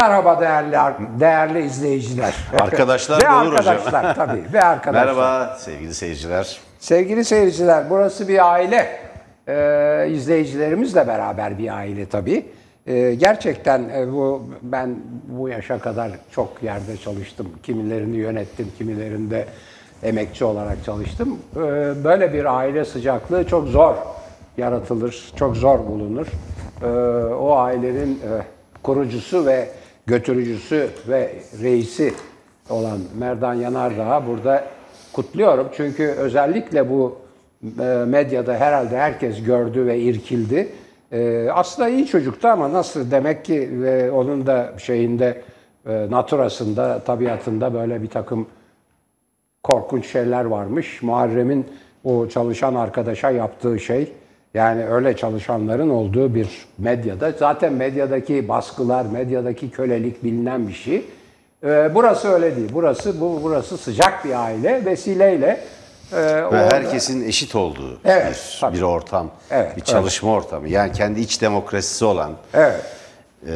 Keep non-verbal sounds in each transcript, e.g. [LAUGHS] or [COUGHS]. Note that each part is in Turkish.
Merhaba değerli değerli izleyiciler. Arkadaşlar ve olur hocam. arkadaşlar [LAUGHS] tabii ve arkadaşlar. Merhaba sevgili seyirciler. Sevgili seyirciler, burası bir aile. Ee, izleyicilerimizle beraber bir aile tabii. Ee, gerçekten e, bu ben bu yaşa kadar çok yerde çalıştım. Kimilerini yönettim, kimilerinde emekçi olarak çalıştım. Ee, böyle bir aile sıcaklığı çok zor yaratılır, çok zor bulunur. Ee, o ailenin e, kurucusu ve götürücüsü ve reisi olan Merdan Yanardağ'ı burada kutluyorum. Çünkü özellikle bu e, medyada herhalde herkes gördü ve irkildi. E, aslında iyi çocuktu ama nasıl demek ki onun da şeyinde e, naturasında, tabiatında böyle bir takım korkunç şeyler varmış. Muharrem'in o çalışan arkadaşa yaptığı şey yani öyle çalışanların olduğu bir medyada zaten medyadaki baskılar, medyadaki kölelik bilinen bir şey. Ee, burası öyle değil. Burası bu burası sıcak bir aile vesileyle e, Ve orada- herkesin eşit olduğu Evet, bir, tabii. bir ortam, Evet, bir çalışma ortamı. Yani kendi iç demokrasisi olan Evet. e,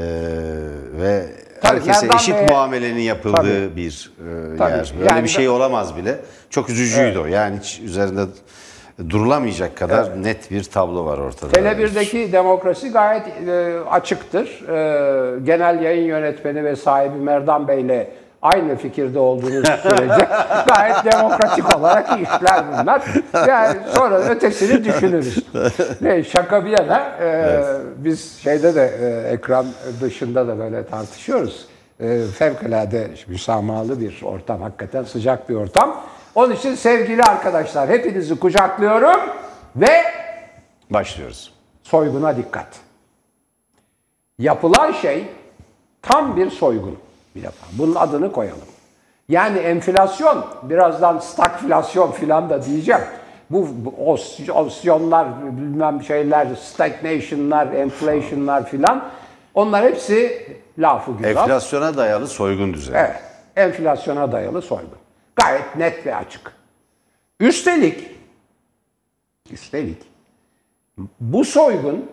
ve Tabii, herkese Merdan eşit Bey'e- muamelenin yapıldığı Tabii. bir e, Tabii. yer. Böyle Yani bir şey olamaz bile. Çok üzücüydü o. Yani hiç üzerinde durulamayacak kadar net bir tablo var ortada. Tele1'deki demokrasi gayet e, açıktır. E, genel yayın yönetmeni ve sahibi Merdan Bey'le aynı fikirde olduğunuz [LAUGHS] sürece gayet demokratik olarak işler bunlar. Yani sonra ötesini düşünürüz. Ne, şaka bir yana e, biz şeyde de e, ekran dışında da böyle tartışıyoruz. E, fevkalade müsamahalı bir ortam, hakikaten sıcak bir ortam. Onun için sevgili arkadaşlar hepinizi kucaklıyorum ve Başlıyoruz. soyguna dikkat. Yapılan şey tam bir soygun bir defa. Bunun adını koyalım. Yani enflasyon, birazdan stagflasyon filan da diyeceğim. Bu, bu os- opsiyonlar, bilmem şeyler, stagnation'lar, inflation'lar filan onlar hepsi lafı güzel. Enflasyona dayalı soygun düzeni. Evet. Enflasyona dayalı soygun. Gayet net ve açık. Üstelik üstelik bu soygun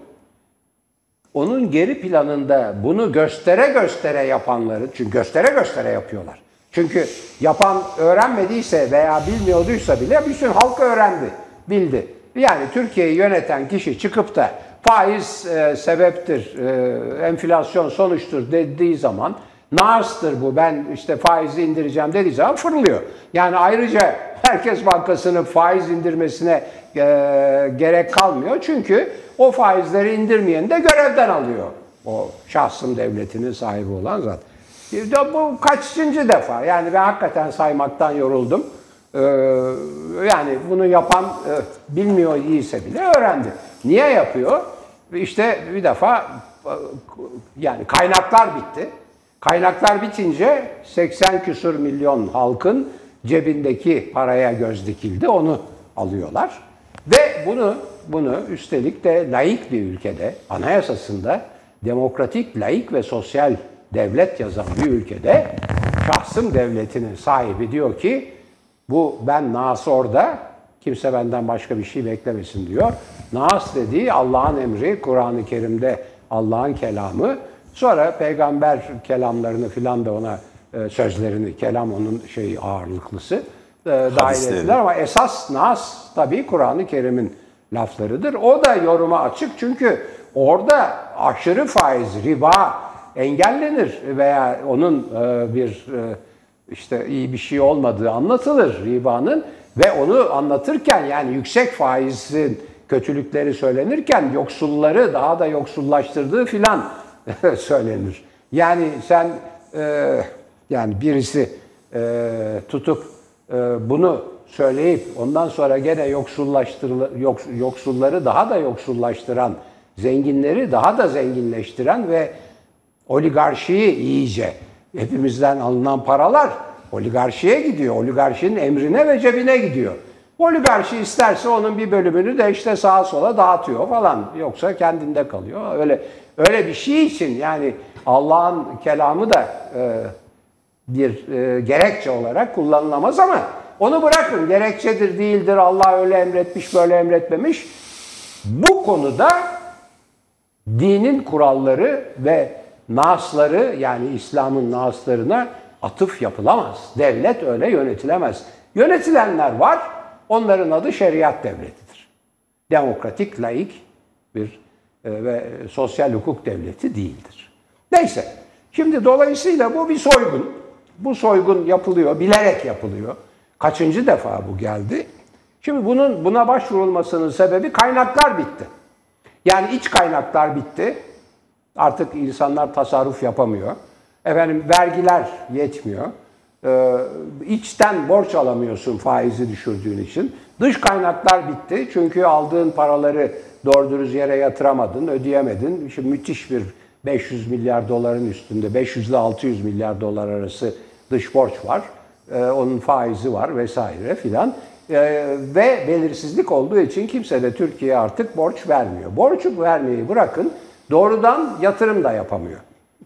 onun geri planında bunu göstere göstere yapanları, çünkü göstere göstere yapıyorlar. Çünkü yapan öğrenmediyse veya bilmiyorduysa bile bütün halk öğrendi, bildi. Yani Türkiye'yi yöneten kişi çıkıp da faiz e, sebeptir, e, enflasyon sonuçtur dediği zaman Nars'tır bu ben işte faizi indireceğim dediği zaman fırlıyor. Yani ayrıca Merkez Bankası'nın faiz indirmesine e, gerek kalmıyor. Çünkü o faizleri indirmeyeni de görevden alıyor. O şahsın devletinin sahibi olan zat. De bu kaçıncı defa? Yani ben hakikaten saymaktan yoruldum. Ee, yani bunu yapan e, bilmiyor iyiyse bile öğrendi. Niye yapıyor? İşte bir defa e, yani kaynaklar bitti. Kaynaklar bitince 80 küsur milyon halkın cebindeki paraya göz dikildi. Onu alıyorlar. Ve bunu bunu üstelik de laik bir ülkede, anayasasında demokratik, laik ve sosyal devlet yazan bir ülkede şahsım devletinin sahibi diyor ki bu ben Nas orada kimse benden başka bir şey beklemesin diyor. Nas dediği Allah'ın emri, Kur'an-ı Kerim'de Allah'ın kelamı. Sonra peygamber kelamlarını filan da ona e, sözlerini, kelam onun şey ağırlıklısı e, dahil ettiler. Ama esas nas tabii Kur'an-ı Kerim'in laflarıdır. O da yoruma açık. Çünkü orada aşırı faiz, riba engellenir veya onun e, bir işte iyi bir şey olmadığı anlatılır ribanın. Ve onu anlatırken yani yüksek faizin kötülükleri söylenirken yoksulları daha da yoksullaştırdığı filan söylenir. Yani sen e, yani birisi e, tutup e, bunu söyleyip ondan sonra gene yoksullaştırı yoks- yoksulları daha da yoksullaştıran, zenginleri daha da zenginleştiren ve oligarşiyi iyice hepimizden alınan paralar oligarşiye gidiyor. Oligarşinin emrine ve cebine gidiyor. Oligarşi isterse onun bir bölümünü de işte sağa sola dağıtıyor falan. Yoksa kendinde kalıyor. Öyle öyle bir şey için yani Allah'ın kelamı da e, bir e, gerekçe olarak kullanılamaz ama onu bırakın. Gerekçedir, değildir. Allah öyle emretmiş, böyle emretmemiş. Bu konuda dinin kuralları ve nasları yani İslam'ın naslarına atıf yapılamaz. Devlet öyle yönetilemez. Yönetilenler var. Onların adı şeriat devletidir. Demokratik, laik bir e, ve sosyal hukuk devleti değildir. Neyse. Şimdi dolayısıyla bu bir soygun. Bu soygun yapılıyor, bilerek yapılıyor. Kaçıncı defa bu geldi? Şimdi bunun buna başvurulmasının sebebi kaynaklar bitti. Yani iç kaynaklar bitti. Artık insanlar tasarruf yapamıyor. Efendim vergiler yetmiyor. Ee, içten borç alamıyorsun faizi düşürdüğün için. Dış kaynaklar bitti. Çünkü aldığın paraları doğru dürüst yere yatıramadın, ödeyemedin. Şimdi müthiş bir 500 milyar doların üstünde, 500 ile 600 milyar dolar arası dış borç var. Ee, onun faizi var vesaire filan. Ee, ve belirsizlik olduğu için kimse de Türkiye'ye artık borç vermiyor. Borcu vermeyi bırakın doğrudan yatırım da yapamıyor.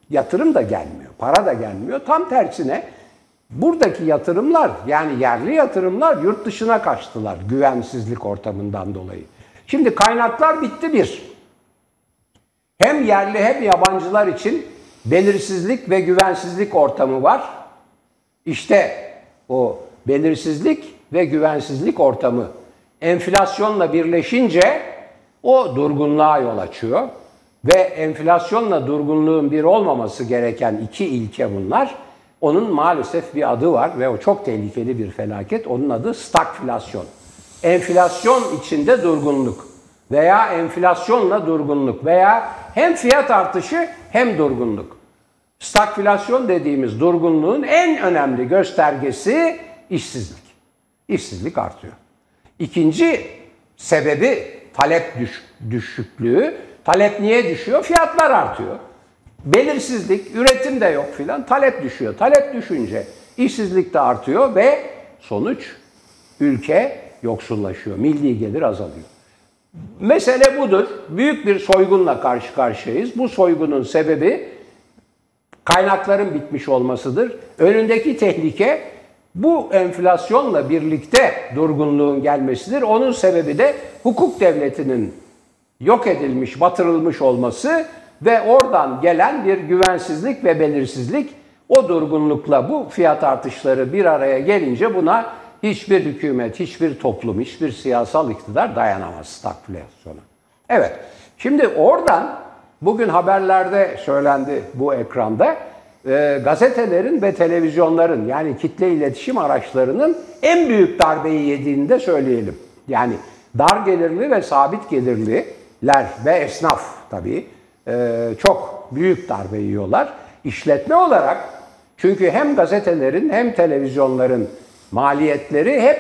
Yatırım da gelmiyor, para da gelmiyor. Tam tersine buradaki yatırımlar yani yerli yatırımlar yurt dışına kaçtılar güvensizlik ortamından dolayı. Şimdi kaynaklar bitti bir. Hem yerli hem yabancılar için belirsizlik ve güvensizlik ortamı var. İşte o belirsizlik ve güvensizlik ortamı enflasyonla birleşince o durgunluğa yol açıyor. Ve enflasyonla durgunluğun bir olmaması gereken iki ilke bunlar. Onun maalesef bir adı var ve o çok tehlikeli bir felaket. Onun adı stagflasyon. Enflasyon içinde durgunluk veya enflasyonla durgunluk veya hem fiyat artışı hem durgunluk. Stagflasyon dediğimiz durgunluğun en önemli göstergesi işsizlik. İşsizlik artıyor. İkinci sebebi talep düş düşüklüğü. Talep niye düşüyor? Fiyatlar artıyor. Belirsizlik, üretim de yok filan. Talep düşüyor. Talep düşünce işsizlik de artıyor ve sonuç ülke yoksullaşıyor. Milli gelir azalıyor. Mesele budur. Büyük bir soygunla karşı karşıyayız. Bu soygunun sebebi kaynakların bitmiş olmasıdır. Önündeki tehlike bu enflasyonla birlikte durgunluğun gelmesidir. Onun sebebi de hukuk devletinin yok edilmiş, batırılmış olması ve oradan gelen bir güvensizlik ve belirsizlik o durgunlukla bu fiyat artışları bir araya gelince buna hiçbir hükümet, hiçbir toplum, hiçbir siyasal iktidar dayanamaz stagflasyona. Evet, şimdi oradan bugün haberlerde söylendi bu ekranda e, gazetelerin ve televizyonların yani kitle iletişim araçlarının en büyük darbeyi yediğini de söyleyelim. Yani dar gelirli ve sabit gelirliler ve esnaf tabii e, çok büyük darbe yiyorlar. İşletme olarak çünkü hem gazetelerin hem televizyonların maliyetleri hep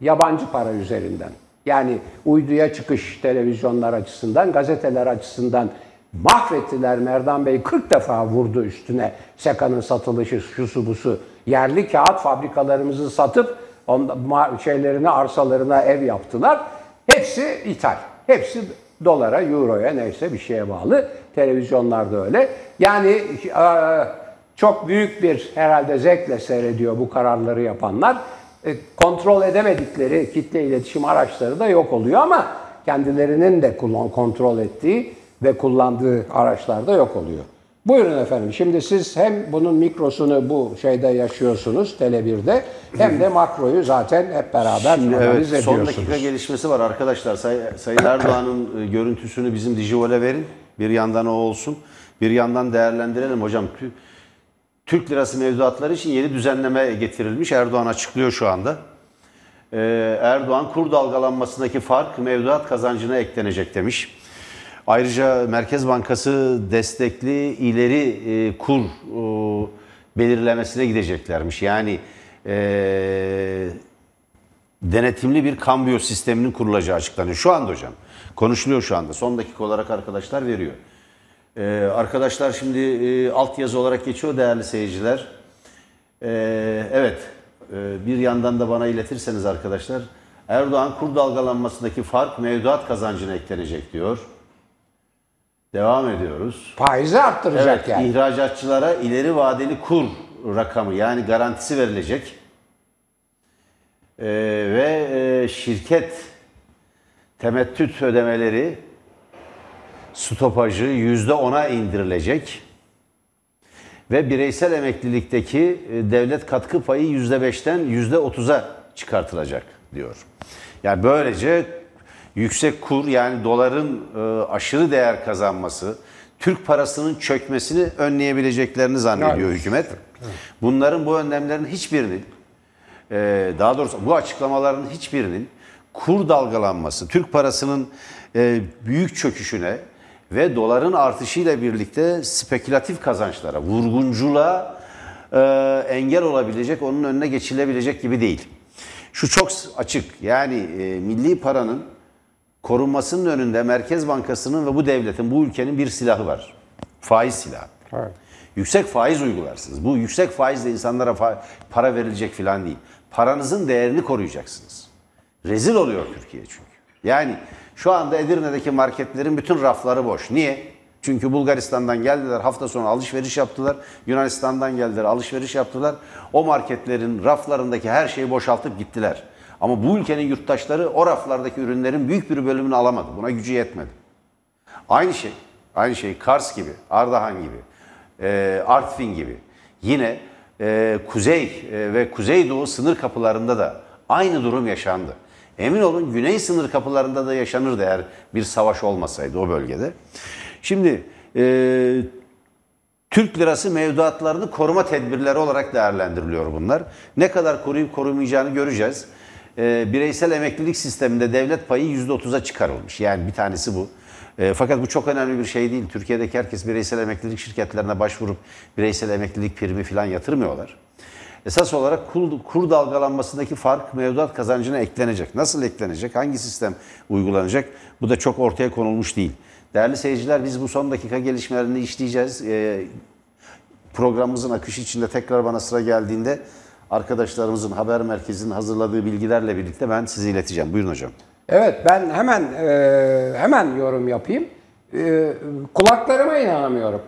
yabancı para üzerinden. Yani uyduya çıkış televizyonlar açısından, gazeteler açısından mahvettiler. Merdan Bey 40 defa vurdu üstüne sekanın satılışı, şusu busu. Yerli kağıt fabrikalarımızı satıp onda, şeylerine, arsalarına ev yaptılar. Hepsi ithal. Hepsi dolara, euroya neyse bir şeye bağlı. Televizyonlarda öyle. Yani çok büyük bir herhalde zevkle seyrediyor bu kararları yapanlar. E, kontrol edemedikleri kitle iletişim araçları da yok oluyor ama kendilerinin de kontrol ettiği ve kullandığı araçlar da yok oluyor. Buyurun efendim. Şimdi siz hem bunun mikrosunu bu şeyde yaşıyorsunuz Tele1'de hem de makroyu zaten hep beraber Şimdi analiz evet, ediyorsunuz. Son dakika gelişmesi var arkadaşlar. Say, Sayın Erdoğan'ın e, görüntüsünü bizim Dijivol'e verin. Bir yandan o olsun. Bir yandan değerlendirelim hocam. Türk lirası mevduatları için yeni düzenleme getirilmiş. Erdoğan açıklıyor şu anda. Ee, Erdoğan kur dalgalanmasındaki fark mevduat kazancına eklenecek demiş. Ayrıca Merkez Bankası destekli ileri e, kur e, belirlemesine gideceklermiş. Yani e, denetimli bir kambiyo sisteminin kurulacağı açıklanıyor. Şu anda hocam. Konuşuluyor şu anda. Son dakika olarak arkadaşlar veriyor. Ee, arkadaşlar şimdi e, altyazı olarak geçiyor değerli seyirciler. Ee, evet. E, bir yandan da bana iletirseniz arkadaşlar. Erdoğan kur dalgalanmasındaki fark mevduat kazancına eklenecek diyor. Devam ediyoruz. Faizi arttıracak evet, yani. İhracatçılara ileri vadeli kur rakamı yani garantisi verilecek. Ee, ve e, şirket temettüt ödemeleri stopajı yüzde ona indirilecek. ve bireysel emeklilikteki e, devlet katkı payı %5'ten %30'a çıkartılacak diyor. Yani böylece yüksek kur yani doların e, aşırı değer kazanması, Türk parasının çökmesini önleyebileceklerini zannediyor Evet. hükümet. Bunların bu önlemlerin hiçbirinin e, daha doğrusu bu açıklamaların hiçbirinin kur dalgalanması, Türk parasının e, büyük çöküşüne ve doların artışıyla birlikte spekülatif kazançlara, vurgunculuğa e, engel olabilecek, onun önüne geçilebilecek gibi değil. Şu çok açık. Yani e, milli paranın korunmasının önünde Merkez Bankası'nın ve bu devletin, bu ülkenin bir silahı var. Faiz silahı. Evet. Yüksek faiz uygularsınız. Bu yüksek faizle insanlara fa- para verilecek falan değil. Paranızın değerini koruyacaksınız. Rezil oluyor Türkiye çünkü. Yani şu anda Edirne'deki marketlerin bütün rafları boş. Niye? Çünkü Bulgaristan'dan geldiler, hafta sonu alışveriş yaptılar. Yunanistan'dan geldiler, alışveriş yaptılar. O marketlerin raflarındaki her şeyi boşaltıp gittiler. Ama bu ülkenin yurttaşları o raflardaki ürünlerin büyük bir bölümünü alamadı. Buna gücü yetmedi. Aynı şey, aynı şey Kars gibi, Ardahan gibi, e, Artvin gibi. Yine e, kuzey e, ve kuzeydoğu sınır kapılarında da aynı durum yaşandı. Emin olun güney sınır kapılarında da yaşanırdı eğer bir savaş olmasaydı o bölgede. Şimdi e, Türk lirası mevduatlarını koruma tedbirleri olarak değerlendiriliyor bunlar. Ne kadar koruyup korumayacağını göreceğiz. Ee, bireysel emeklilik sisteminde devlet payı %30'a çıkarılmış. Yani bir tanesi bu. Ee, fakat bu çok önemli bir şey değil. Türkiye'deki herkes bireysel emeklilik şirketlerine başvurup bireysel emeklilik primi falan yatırmıyorlar. Esas olarak kur, kur dalgalanmasındaki fark mevduat kazancına eklenecek. Nasıl eklenecek? Hangi sistem uygulanacak? Bu da çok ortaya konulmuş değil. Değerli seyirciler biz bu son dakika gelişmelerini işleyeceğiz. Ee, programımızın akışı içinde tekrar bana sıra geldiğinde arkadaşlarımızın haber merkezinin hazırladığı bilgilerle birlikte ben size ileteceğim. Buyurun hocam. Evet ben hemen e, hemen yorum yapayım. E, kulaklarıma inanamıyorum.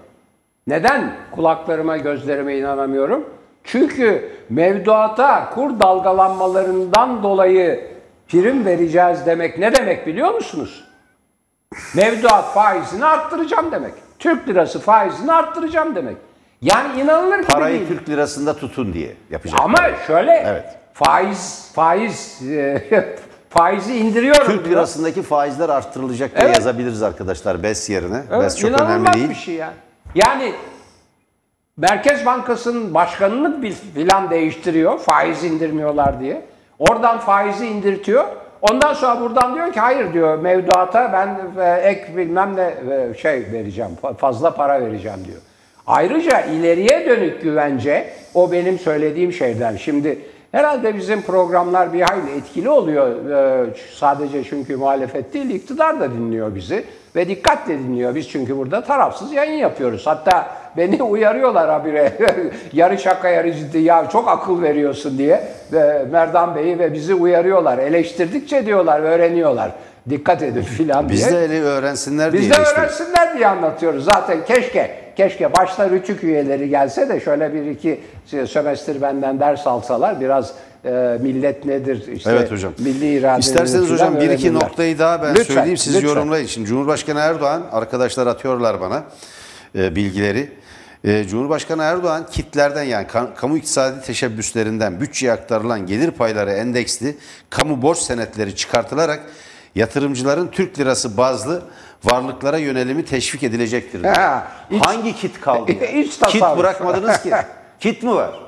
Neden kulaklarıma gözlerime inanamıyorum? Çünkü mevduata kur dalgalanmalarından dolayı prim vereceğiz demek ne demek biliyor musunuz? Mevduat faizini arttıracağım demek. Türk lirası faizini arttıracağım demek. Yani inanılır gibi Parayı değil. Türk lirasında tutun diye yapacak. Ama şöyle Evet. faiz faiz e, [LAUGHS] faizi indiriyorum. Türk diyor. lirasındaki faizler arttırılacak diye Evet. yazabiliriz arkadaşlar BES yerine. Evet, BES çok önemli değil. bir şey ya. Yani Merkez Bankası'nın başkanını filan değiştiriyor faiz indirmiyorlar diye. Oradan faizi indirtiyor. Ondan sonra buradan diyor ki hayır diyor mevduata ben e, ek bilmem ne e, şey vereceğim fa- fazla para vereceğim diyor. Ayrıca ileriye dönük güvence o benim söylediğim şeyden. Şimdi herhalde bizim programlar bir hayli etkili oluyor. E, sadece çünkü muhalefet değil iktidar da dinliyor bizi ve dikkatle dinliyor. Biz çünkü burada tarafsız yayın yapıyoruz. Hatta beni [LAUGHS] uyarıyorlar habire [LAUGHS] yarı şaka yarı ciddi ya çok akıl veriyorsun diye ve Merdan Bey'i ve bizi uyarıyorlar. Eleştirdikçe diyorlar öğreniyorlar. Dikkat edin filan diye. Biz de öğrensinler Biz diye de eleştiriyoruz. öğrensinler diye anlatıyoruz. Zaten keşke keşke başta rütük üyeleri gelse de şöyle bir iki sömestr benden ders alsalar biraz e, millet nedir işte Evet hocam. milli iradenin İsterseniz hocam bir iki noktayı daha ben Lütfen, söyleyeyim siz lütfen. yorumlayın. Şimdi Cumhurbaşkanı Erdoğan arkadaşlar atıyorlar bana e, bilgileri. E, Cumhurbaşkanı Erdoğan kitlerden yani ka- kamu iktisadi teşebbüslerinden bütçeye aktarılan gelir payları endeksli kamu borç senetleri çıkartılarak yatırımcıların Türk lirası bazlı varlıklara yönelimi teşvik edilecektir. Ha, iç- Hangi kit kaldı? [LAUGHS] ya? İç kit bırakmadınız ki. [LAUGHS] Kit mi var?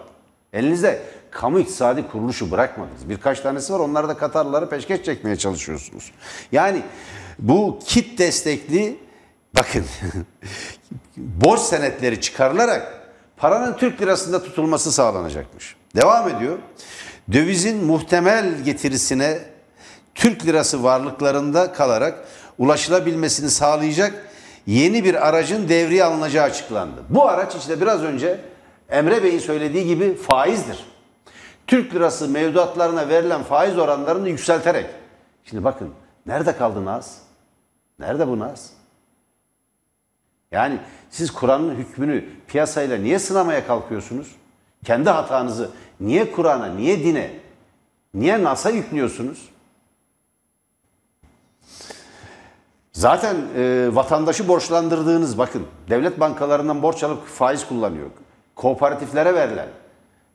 Elinizde kamu iktisadi kuruluşu bırakmadınız. Birkaç tanesi var. Onları da Katarlıları peşkeş çekmeye çalışıyorsunuz. Yani bu kit destekli bakın [LAUGHS] borç senetleri çıkarılarak paranın Türk lirasında tutulması sağlanacakmış. Devam ediyor. Dövizin muhtemel getirisine Türk lirası varlıklarında kalarak ulaşılabilmesini sağlayacak yeni bir aracın devreye alınacağı açıklandı. Bu araç işte biraz önce Emre Bey'in söylediği gibi faizdir. Türk lirası mevduatlarına verilen faiz oranlarını yükselterek. Şimdi bakın nerede kaldı Naz? Nerede bu Naz? Yani siz Kur'an'ın hükmünü piyasayla niye sınamaya kalkıyorsunuz? Kendi hatanızı niye Kur'an'a, niye dine, niye NAS'a yüklüyorsunuz? Zaten e, vatandaşı borçlandırdığınız bakın devlet bankalarından borç alıp faiz kullanıyor. kooperatiflere verilen,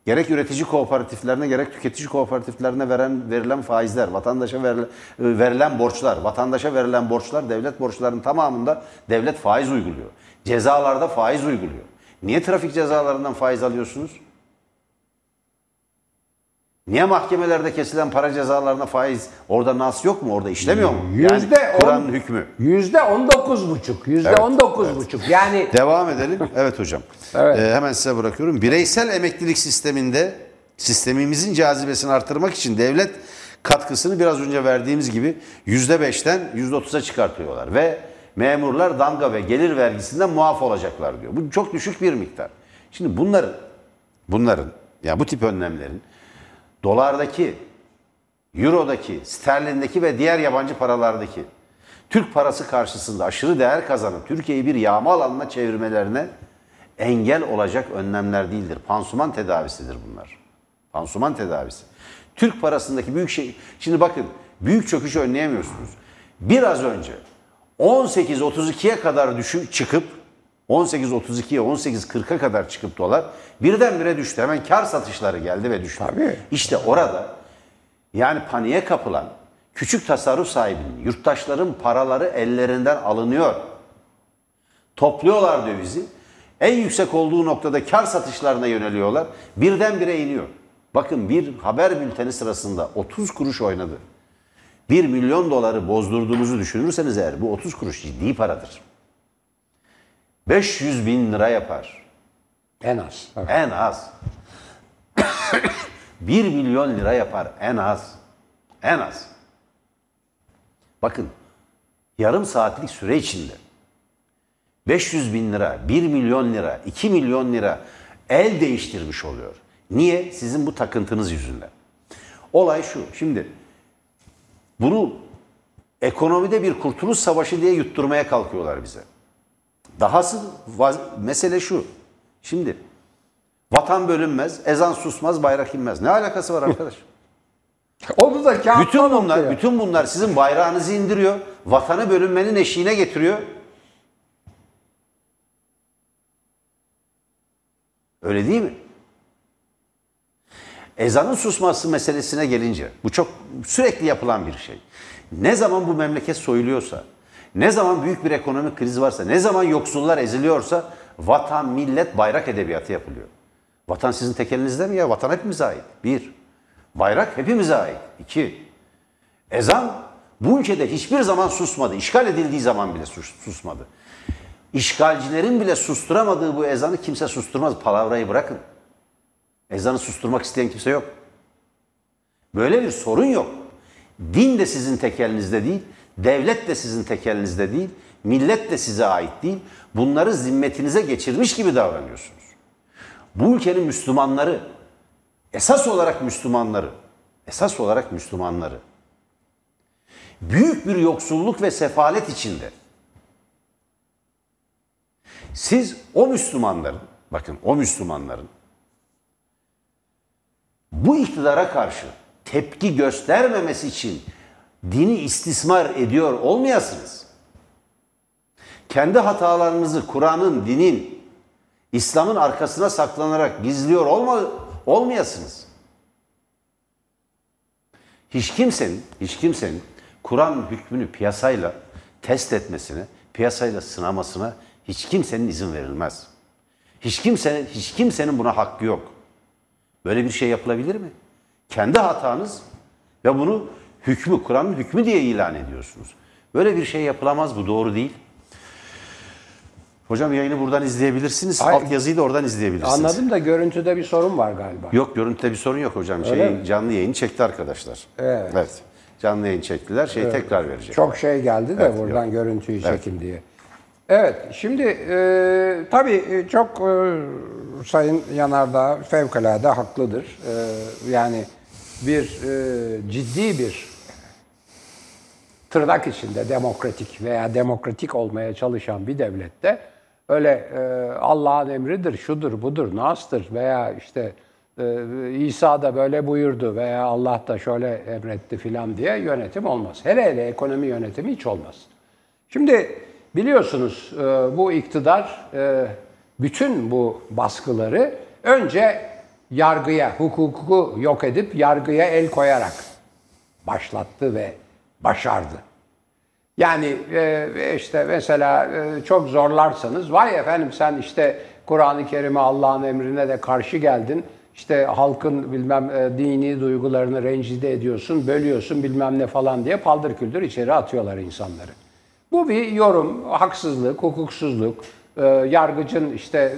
gerek üretici kooperatiflerine gerek tüketici kooperatiflerine veren verilen faizler, vatandaşa verilen, verilen borçlar, vatandaşa verilen borçlar, devlet borçlarının tamamında devlet faiz uyguluyor. Cezalarda faiz uyguluyor. Niye trafik cezalarından faiz alıyorsunuz? Niye mahkemelerde kesilen para cezalarına faiz orada nas yok mu? Orada işlemiyor mu? Yüzde yani Kur'an'ın hükmü. Yüzde on dokuz buçuk. Yüzde on dokuz buçuk. Yani [LAUGHS] Devam edelim. Evet hocam. Evet. Ee, hemen size bırakıyorum. Bireysel emeklilik sisteminde sistemimizin cazibesini artırmak için devlet katkısını biraz önce verdiğimiz gibi %5'ten %30'a çıkartıyorlar ve memurlar damga ve gelir vergisinden muaf olacaklar diyor. Bu çok düşük bir miktar. Şimdi bunların bunların ya bu tip önlemlerin dolardaki, eurodaki, sterlindeki ve diğer yabancı paralardaki Türk parası karşısında aşırı değer kazanıp Türkiye'yi bir yağma alanına çevirmelerine engel olacak önlemler değildir. Pansuman tedavisidir bunlar. Pansuman tedavisi. Türk parasındaki büyük şey... Şimdi bakın büyük çöküşü önleyemiyorsunuz. Biraz önce 18.32'ye kadar düşü, çıkıp 18.32'ye 18.40'a kadar çıkıp dolar birdenbire düştü. Hemen kar satışları geldi ve düştü. Tabii. İşte orada yani paniğe kapılan küçük tasarruf sahibinin, yurttaşların paraları ellerinden alınıyor. Topluyorlar dövizi. En yüksek olduğu noktada kar satışlarına yöneliyorlar. Birdenbire iniyor. Bakın bir haber bülteni sırasında 30 kuruş oynadı. 1 milyon doları bozdurduğunuzu düşünürseniz eğer bu 30 kuruş ciddi paradır. 500 bin lira yapar. en az. Evet. En az. [COUGHS] 1 milyon lira yapar en az. En az. Bakın yarım saatlik süre içinde 500 bin lira, 1 milyon lira, 2 milyon lira el değiştirmiş oluyor. Niye? Sizin bu takıntınız yüzünden. Olay şu. Şimdi bunu ekonomide bir kurtuluş savaşı diye yutturmaya kalkıyorlar bize. Dahası mesele şu. Şimdi vatan bölünmez, ezan susmaz, bayrak inmez. Ne alakası var arkadaş? [LAUGHS] Onu da kağıttan bütün bunlar, okuyor. bütün bunlar sizin bayrağınızı indiriyor, vatanı bölünmenin eşiğine getiriyor. Öyle değil mi? Ezanın susması meselesine gelince, bu çok sürekli yapılan bir şey. Ne zaman bu memleket soyuluyorsa, ne zaman büyük bir ekonomik kriz varsa, ne zaman yoksullar eziliyorsa vatan, millet, bayrak edebiyatı yapılıyor. Vatan sizin tek elinizde mi ya? Vatan hepimize ait. Bir. Bayrak hepimize ait. İki. Ezan bu ülkede hiçbir zaman susmadı. İşgal edildiği zaman bile sus- susmadı. İşgalcilerin bile susturamadığı bu ezanı kimse susturmaz. Palavrayı bırakın. Ezanı susturmak isteyen kimse yok. Böyle bir sorun yok. Din de sizin tek elinizde değil, devlet de sizin tek elinizde değil, millet de size ait değil. Bunları zimmetinize geçirmiş gibi davranıyorsunuz. Bu ülkenin Müslümanları, esas olarak Müslümanları, esas olarak Müslümanları büyük bir yoksulluk ve sefalet içinde. Siz o Müslümanların, bakın o Müslümanların bu iktidara karşı tepki göstermemesi için dini istismar ediyor olmayasınız. Kendi hatalarınızı Kur'an'ın, dinin, İslam'ın arkasına saklanarak gizliyor olma, olmayasınız. Hiç kimsenin, hiç kimsenin Kur'an hükmünü piyasayla test etmesine, piyasayla sınamasına hiç kimsenin izin verilmez. Hiç kimsenin, hiç kimsenin buna hakkı yok. Böyle bir şey yapılabilir mi? Kendi hatanız ve bunu hükmü, Kur'an'ın hükmü diye ilan ediyorsunuz. Böyle bir şey yapılamaz, bu doğru değil. Hocam yayını buradan izleyebilirsiniz. Hayır. Alt yazıyı da oradan izleyebilirsiniz. Anladım da görüntüde bir sorun var galiba. Yok görüntüde bir sorun yok hocam. Öyle Şey, mi? canlı yayın çekti arkadaşlar. Evet. Canlı yayın çektiler. Şeyi tekrar verecek. Çok şey geldi de Evet, buradan görüntüyü çekin diye. Evet, şimdi e, tabii e, çok e, Sayın Yanardağ fevkalade haklıdır. E, yani bir e, ciddi bir tırnak içinde demokratik veya demokratik olmaya çalışan bir devlette öyle e, Allah'ın emridir, şudur, budur, nastır veya işte e, İsa da böyle buyurdu veya Allah da şöyle emretti filan diye yönetim olmaz. Hele hele ekonomi yönetimi hiç olmaz. Şimdi biliyorsunuz e, bu iktidar e, bütün bu baskıları önce yargıya, hukuku yok edip yargıya el koyarak başlattı ve başardı. Yani e, işte mesela e, çok zorlarsanız vay efendim sen işte Kur'an-ı Kerim'e Allah'ın emrine de karşı geldin. İşte halkın bilmem e, dini duygularını rencide ediyorsun, bölüyorsun bilmem ne falan diye paldır küldür içeri atıyorlar insanları. Bu bir yorum, haksızlık, hukuksuzluk, yargıcın işte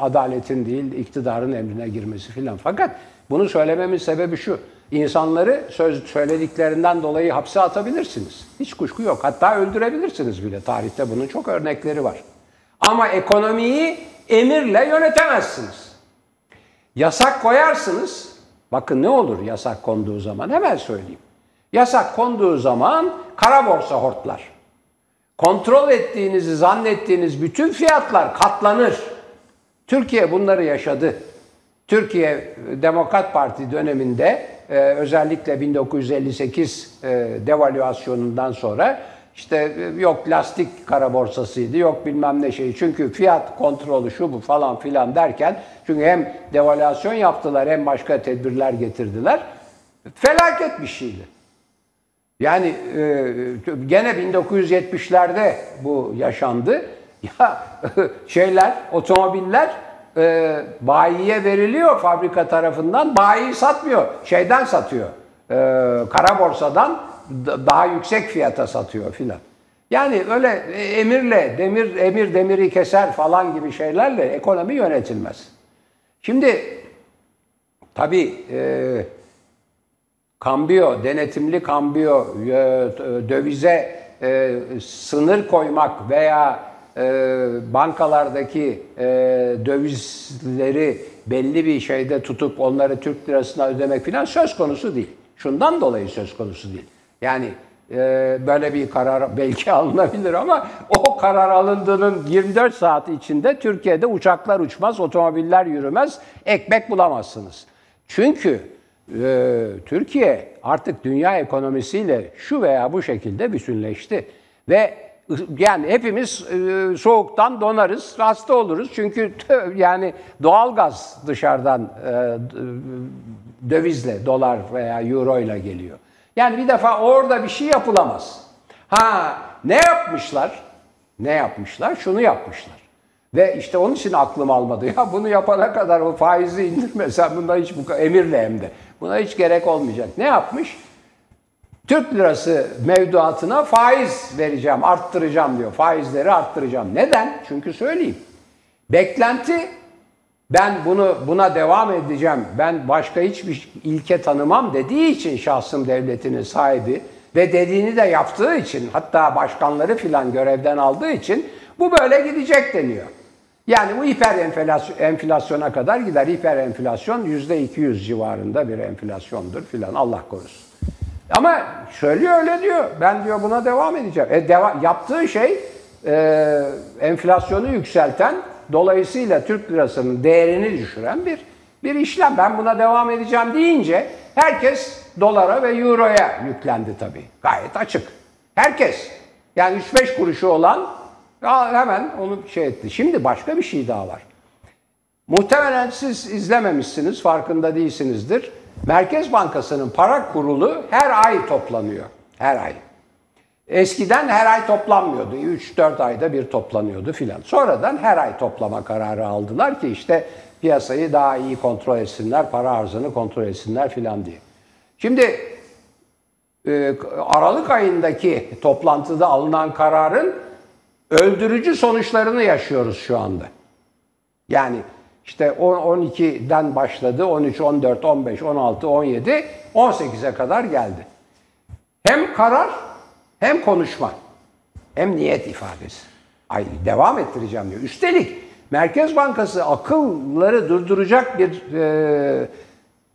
adaletin değil iktidarın emrine girmesi filan. Fakat bunu söylememin sebebi şu. İnsanları söz söylediklerinden dolayı hapse atabilirsiniz. Hiç kuşku yok. Hatta öldürebilirsiniz bile. Tarihte bunun çok örnekleri var. Ama ekonomiyi emirle yönetemezsiniz. Yasak koyarsınız. Bakın ne olur yasak konduğu zaman hemen söyleyeyim. Yasak konduğu zaman kara borsa hortlar. Kontrol ettiğinizi zannettiğiniz bütün fiyatlar katlanır. Türkiye bunları yaşadı. Türkiye Demokrat Parti döneminde e, özellikle 1958 e, devalüasyonundan sonra işte e, yok lastik kara borsasıydı, yok bilmem ne şey. Çünkü fiyat kontrolü şu bu falan filan derken çünkü hem devalüasyon yaptılar hem başka tedbirler getirdiler. Felaket bir şeydi. Yani e, gene 1970'lerde bu yaşandı. [LAUGHS] Ya şeyler, otomobiller e, bayiye veriliyor fabrika tarafından. Bayi satmıyor. Şeyden satıyor. E, kara borsadan daha yüksek fiyata satıyor filan. Yani öyle emirle, demir emir demiri keser falan gibi şeylerle ekonomi yönetilmez. Şimdi tabii e, kambiyo, denetimli kambiyo, e, dövize e, sınır koymak veya e, bankalardaki e, dövizleri belli bir şeyde tutup onları Türk lirasına ödemek falan söz konusu değil. Şundan dolayı söz konusu değil. Yani e, böyle bir karar belki [LAUGHS] alınabilir ama o karar alındığının 24 saat içinde Türkiye'de uçaklar uçmaz, otomobiller yürümez, ekmek bulamazsınız. Çünkü e, Türkiye artık dünya ekonomisiyle şu veya bu şekilde bütünleşti ve yani hepimiz e, soğuktan donarız, hasta oluruz. Çünkü yani doğalgaz dışarıdan e, dövizle, dolar veya euro ile geliyor. Yani bir defa orada bir şey yapılamaz. Ha ne yapmışlar? Ne yapmışlar? Şunu yapmışlar. Ve işte onun için aklım almadı. [LAUGHS] Ya bunu yapana kadar o faizi indirmesen bunda hiç bu emirle hem de. Buna hiç gerek olmayacak. Ne yapmış? Türk lirası mevduatına faiz vereceğim, arttıracağım diyor. Faizleri arttıracağım. Neden? Çünkü söyleyeyim. Beklenti ben bunu buna devam edeceğim. Ben başka hiçbir ilke tanımam dediği için şahsım devletinin sahibi ve dediğini de yaptığı için hatta başkanları filan görevden aldığı için bu böyle gidecek deniyor. Yani bu hiper enflasyon, enflasyona kadar gider. Hiper enflasyon %200 civarında bir enflasyondur filan Allah korusun. Ama söylüyor öyle diyor. Ben diyor buna devam edeceğim. E, deva yaptığı şey e, enflasyonu yükselten dolayısıyla Türk lirasının değerini düşüren bir bir işlem. Ben buna devam edeceğim deyince herkes dolara ve euroya yüklendi tabii. Gayet açık. Herkes. Yani 3-5 kuruşu olan hemen onu şey etti. Şimdi başka bir şey daha var. Muhtemelen siz izlememişsiniz, farkında değilsinizdir. Merkez Bankası'nın para kurulu her ay toplanıyor. Her ay. Eskiden her ay toplanmıyordu. 3-4 ayda bir toplanıyordu filan. Sonradan her ay toplama kararı aldılar ki işte piyasayı daha iyi kontrol etsinler, para arzını kontrol etsinler filan diye. Şimdi e, Aralık ayındaki toplantıda alınan kararın öldürücü sonuçlarını yaşıyoruz şu anda. Yani işte 12'den başladı, 13, 14, 15, 16, 17, 18'e kadar geldi. Hem karar hem konuşma hem niyet ifadesi. Ay devam ettireceğim diyor. Üstelik Merkez Bankası akılları durduracak bir e,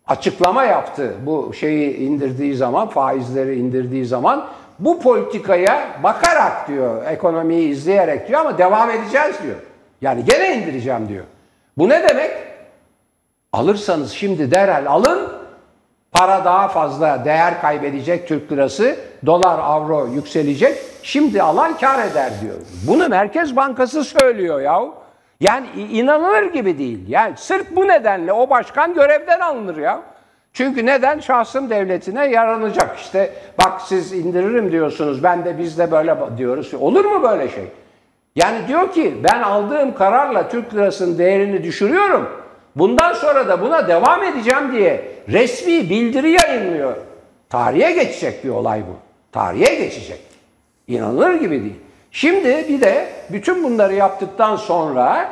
açıklama yaptı. Bu şeyi indirdiği zaman, faizleri indirdiği zaman bu politikaya bakarak diyor, ekonomiyi izleyerek diyor ama devam edeceğiz diyor. Yani gene indireceğim diyor. Bu ne demek? Alırsanız şimdi derhal alın, para daha fazla değer kaybedecek Türk lirası, dolar, avro yükselecek. Şimdi alan kar eder diyor. Bunu Merkez Bankası söylüyor yahu. Yani inanılır gibi değil. Yani sırf bu nedenle o başkan görevden alınır ya. Çünkü neden? Şahsım devletine yaranacak. İşte bak siz indiririm diyorsunuz. Ben de biz de böyle diyoruz. Olur mu böyle şey? Yani diyor ki ben aldığım kararla Türk lirasının değerini düşürüyorum. Bundan sonra da buna devam edeceğim diye resmi bildiri yayınlıyor. Tarihe geçecek bir olay bu. Tarihe geçecek. İnanılır gibi değil. Şimdi bir de bütün bunları yaptıktan sonra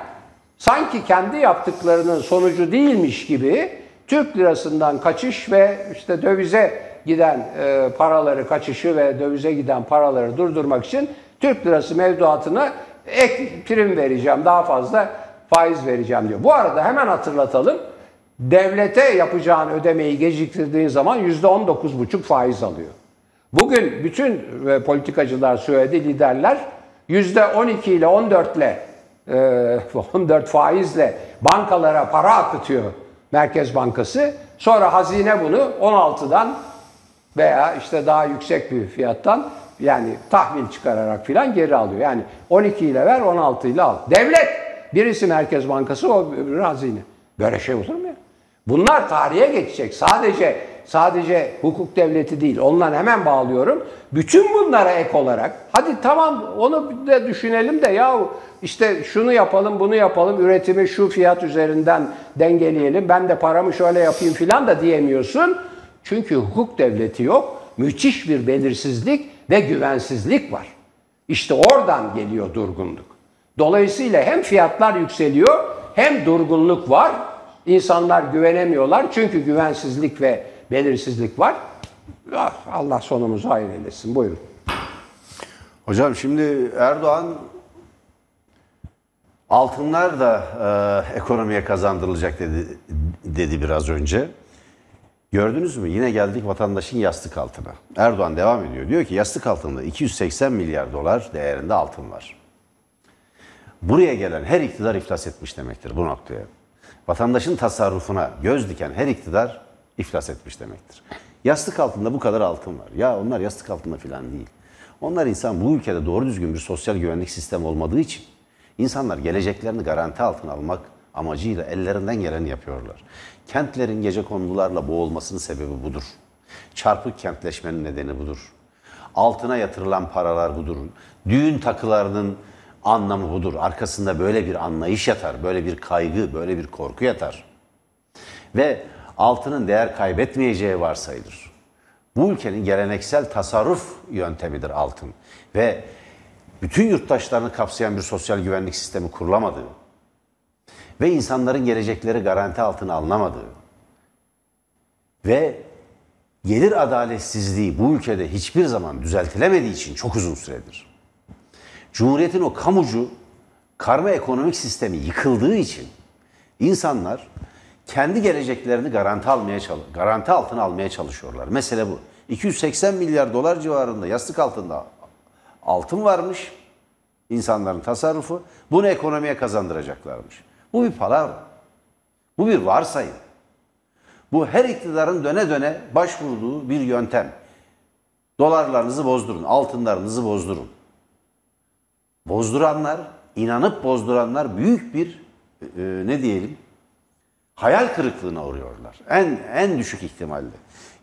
sanki kendi yaptıklarının sonucu değilmiş gibi Türk lirasından kaçış ve işte dövize giden e, paraları kaçışı ve dövize giden paraları durdurmak için Türk lirası mevduatına ek prim vereceğim, daha fazla faiz vereceğim diyor. Bu arada hemen hatırlatalım. Devlete yapacağın ödemeyi geciktirdiğin zaman %19,5 faiz alıyor. Bugün bütün e, politikacılar söyledi, liderler %12 ile 14 ile e, [LAUGHS] 14 faizle bankalara para akıtıyor Merkez Bankası. Sonra hazine bunu 16'dan veya işte daha yüksek bir fiyattan yani tahvil çıkararak filan geri alıyor. Yani 12 ile ver 16 ile al. Devlet birisi Merkez Bankası o öbürü. Böyle şey olur mu ya? Bunlar tarihe geçecek. Sadece sadece hukuk devleti değil. Ondan hemen bağlıyorum. Bütün bunlara ek olarak hadi tamam onu da düşünelim de ya işte şunu yapalım bunu yapalım üretimi şu fiyat üzerinden dengeleyelim ben de paramı şöyle yapayım filan da diyemiyorsun. Çünkü hukuk devleti yok. Müthiş bir belirsizlik ve güvensizlik var. İşte oradan geliyor durgunluk. Dolayısıyla hem fiyatlar yükseliyor hem durgunluk var. İnsanlar güvenemiyorlar çünkü güvensizlik ve belirsizlik var. Ah, Allah sonumuzu hayır eylesin. Buyurun. Hocam şimdi Erdoğan altınlar da e, ekonomiye kazandırılacak dedi, dedi biraz önce. Gördünüz mü? Yine geldik vatandaşın yastık altına. Erdoğan devam ediyor. Diyor ki yastık altında 280 milyar dolar değerinde altın var. Buraya gelen her iktidar iflas etmiş demektir bu noktaya. Vatandaşın tasarrufuna göz diken her iktidar iflas etmiş demektir. Yastık altında bu kadar altın var. Ya onlar yastık altında falan değil. Onlar insan bu ülkede doğru düzgün bir sosyal güvenlik sistemi olmadığı için insanlar geleceklerini garanti altına almak amacıyla ellerinden geleni yapıyorlar. Kentlerin gece kondularla boğulmasının sebebi budur. Çarpık kentleşmenin nedeni budur. Altına yatırılan paralar budur. Düğün takılarının anlamı budur. Arkasında böyle bir anlayış yatar, böyle bir kaygı, böyle bir korku yatar. Ve altının değer kaybetmeyeceği varsayılır. Bu ülkenin geleneksel tasarruf yöntemidir altın. Ve bütün yurttaşlarını kapsayan bir sosyal güvenlik sistemi kurulamadığı ve insanların gelecekleri garanti altına alınamadığı ve gelir adaletsizliği bu ülkede hiçbir zaman düzeltilemediği için çok uzun süredir. Cumhuriyetin o kamucu karma ekonomik sistemi yıkıldığı için insanlar kendi geleceklerini garanti almaya garanti altına almaya çalışıyorlar. Mesele bu. 280 milyar dolar civarında yastık altında altın varmış. insanların tasarrufu. Bunu ekonomiye kazandıracaklarmış. Bu bir palavra. Bu bir varsayım. Bu her iktidarın döne döne başvurduğu bir yöntem. Dolarlarınızı bozdurun, altınlarınızı bozdurun. Bozduranlar, inanıp bozduranlar büyük bir e, ne diyelim hayal kırıklığına uğruyorlar. En en düşük ihtimalle.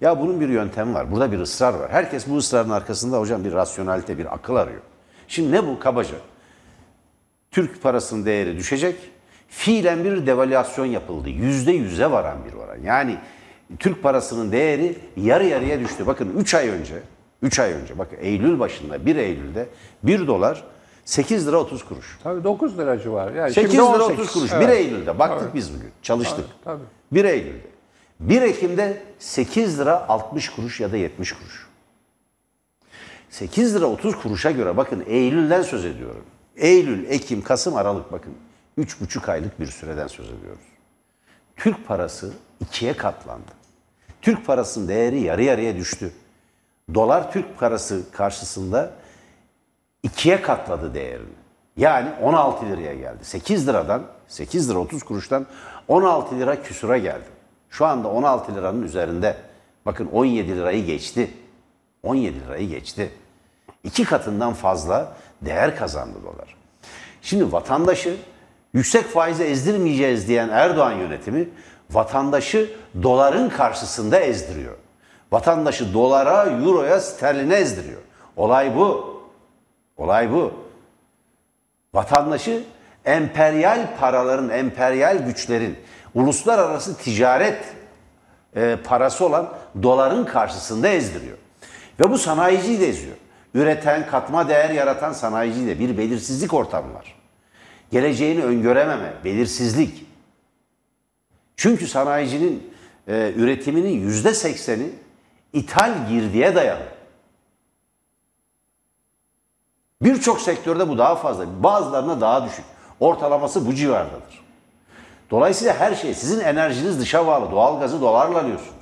Ya bunun bir yöntemi var. Burada bir ısrar var. Herkes bu ısrarın arkasında hocam bir rasyonalite, bir akıl arıyor. Şimdi ne bu kabaca? Türk parasının değeri düşecek. Fiilen bir devalüasyon yapıldı. Yüzde yüze varan bir oran. Yani Türk parasının değeri yarı yarıya düştü. Bakın 3 ay önce, 3 ay önce, bakın Eylül başında 1 Eylül'de 1 dolar 8 lira 30 kuruş. Tabii 9 lira civarı. Yani 8 şimdi lira 18. 30 kuruş. Evet. 1 Eylül'de baktık Evet. biz bugün. Çalıştık. Tabii. 1 Eylül'de. 1 Ekim'de 8 lira 60 kuruş ya da 70 kuruş. 8 lira 30 kuruşa göre bakın Eylül'den söz ediyorum. Eylül, Ekim, Kasım, Aralık bakın. 3,5 aylık bir süreden söz ediyoruz. Türk parası ikiye katlandı. Türk parasının değeri yarı yarıya düştü. Dolar Türk parası karşısında ikiye katladı değerini. Yani 16 liraya geldi. 8 liradan, 8 lira 30 kuruştan 16 lira küsura geldi. Şu anda 16 liranın üzerinde. Bakın 17 lirayı geçti. 17 lirayı geçti. İki katından fazla değer kazandı dolar. Şimdi vatandaşı yüksek faize ezdirmeyeceğiz diyen Erdoğan yönetimi vatandaşı doların karşısında ezdiriyor. Vatandaşı dolara, euroya, sterline ezdiriyor. Olay bu. Olay bu. Vatandaşı emperyal paraların, emperyal güçlerin, uluslararası ticaret e, parası olan doların karşısında ezdiriyor. Ve bu sanayiciyi de eziyor. Üreten, katma değer yaratan sanayiciyi de bir belirsizlik ortamı var. Geleceğini öngörememe, belirsizlik. Çünkü sanayicinin e, üretiminin yüzde sekseni ithal girdiye dayalı. Birçok sektörde bu daha fazla, bazılarına daha düşük. Ortalaması bu civardadır. Dolayısıyla her şey, sizin enerjiniz dışa bağlı. Doğalgazı dolarla alıyorsunuz.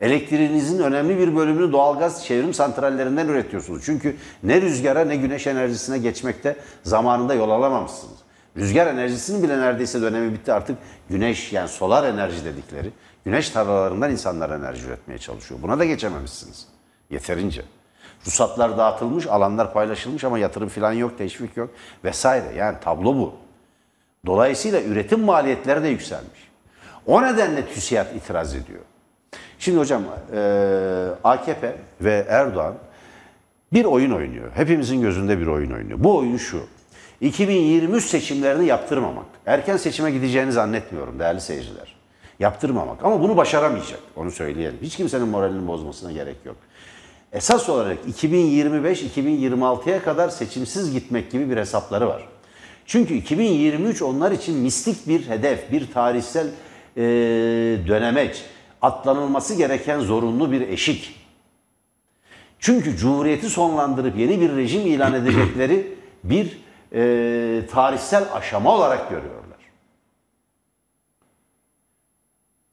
Elektriğinizin önemli bir bölümünü doğalgaz çevrim santrallerinden üretiyorsunuz. Çünkü ne rüzgara ne güneş enerjisine geçmekte zamanında yol alamamışsınız. Rüzgar enerjisinin bile neredeyse dönemi bitti artık güneş yani solar enerji dedikleri güneş tarlalarından insanlar enerji üretmeye çalışıyor. Buna da geçememişsiniz. Yeterince. Ruhsatlar dağıtılmış, alanlar paylaşılmış ama yatırım falan yok, teşvik yok vesaire. Yani tablo bu. Dolayısıyla üretim maliyetleri de yükselmiş. O nedenle TÜSİAD itiraz ediyor. Şimdi hocam e, AKP ve Erdoğan bir oyun oynuyor. Hepimizin gözünde bir oyun oynuyor. Bu oyun şu. 2023 seçimlerini yaptırmamak. Erken seçime gideceğini zannetmiyorum değerli seyirciler. Yaptırmamak. Ama bunu başaramayacak. Onu söyleyelim. Hiç kimsenin moralini bozmasına gerek yok. Esas olarak 2025-2026'ya kadar seçimsiz gitmek gibi bir hesapları var. Çünkü 2023 onlar için mistik bir hedef, bir tarihsel e, dönemeç, atlanılması gereken zorunlu bir eşik. Çünkü Cumhuriyeti sonlandırıp yeni bir rejim ilan edecekleri bir e, tarihsel aşama olarak görüyorlar.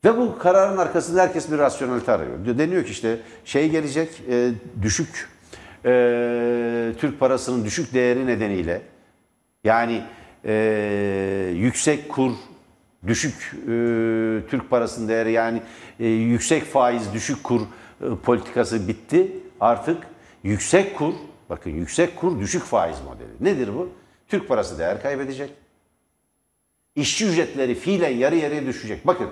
Ve bu kararın arkasında herkes bir rasyonelite arıyor. Deniyor ki işte şey gelecek, e, düşük e, Türk parasının düşük değeri nedeniyle yani e, yüksek kur, düşük e, Türk parasının değeri yani e, yüksek faiz, düşük kur e, politikası bitti. Artık yüksek kur, bakın yüksek kur, düşük faiz modeli. Nedir bu? Türk parası değer kaybedecek. İşçi ücretleri fiilen yarı yarıya düşecek. Bakın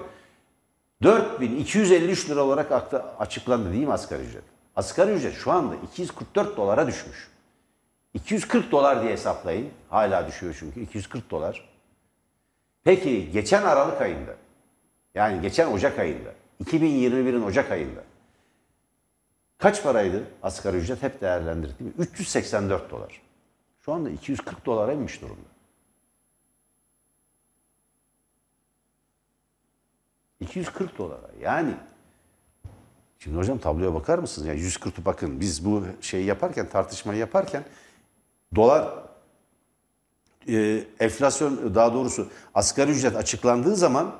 4253 lira olarak açıklandı değil mi asgari ücret? Asgari ücret şu anda 244 dolara düşmüş. 240 dolar diye hesaplayın. Hala düşüyor çünkü 240 dolar. Peki geçen Aralık ayında yani geçen Ocak ayında 2021'in Ocak ayında kaç paraydı asgari ücret hep değerlendirdik değil mi? 384 dolar. Şu anda 240 dolara inmiş durumda. 240 dolara. Yani şimdi hocam tabloya bakar mısınız? Yani 140 bakın biz bu şeyi yaparken tartışmayı yaparken dolar e, enflasyon daha doğrusu asgari ücret açıklandığı zaman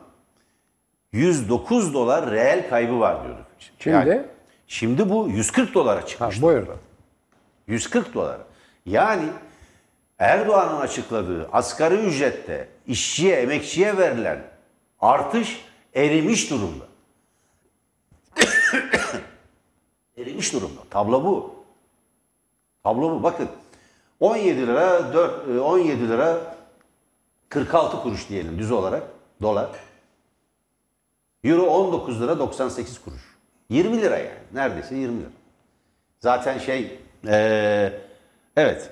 109 dolar reel kaybı var diyorduk. Şimdi? Yani, şimdi bu 140 dolara çıkmış. Ha, buyur. 140 dolar. Yani Erdoğan'ın açıkladığı asgari ücrette işçiye, emekçiye verilen artış erimiş durumda. [COUGHS] erimiş durumda. Tablo bu. Tablo bu. Bakın 17 lira 4 17 lira 46 kuruş diyelim düz olarak dolar. Euro 19 lira 98 kuruş. 20 lira yani. Neredeyse 20 lira. Zaten şey ee, evet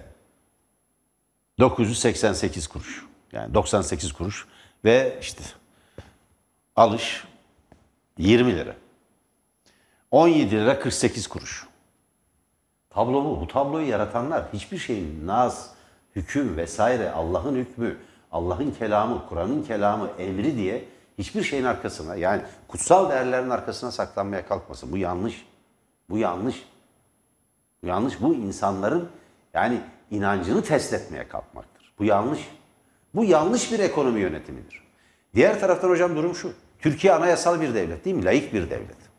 988 kuruş. Yani 98 kuruş ve işte alış 20 lira. 17 lira 48 kuruş. Tablo bu. Bu tabloyu yaratanlar hiçbir şeyin naz, hüküm vesaire Allah'ın hükmü, Allah'ın kelamı, Kur'an'ın kelamı, emri diye hiçbir şeyin arkasına yani kutsal değerlerin arkasına saklanmaya kalkmasın. Bu yanlış. Bu yanlış. Bu yanlış. Bu insanların yani inancını test etmeye kalkmaktır. Bu yanlış. Bu yanlış bir ekonomi yönetimidir. Diğer taraftan hocam durum şu. Türkiye anayasal bir devlet değil mi? Layık bir devlet.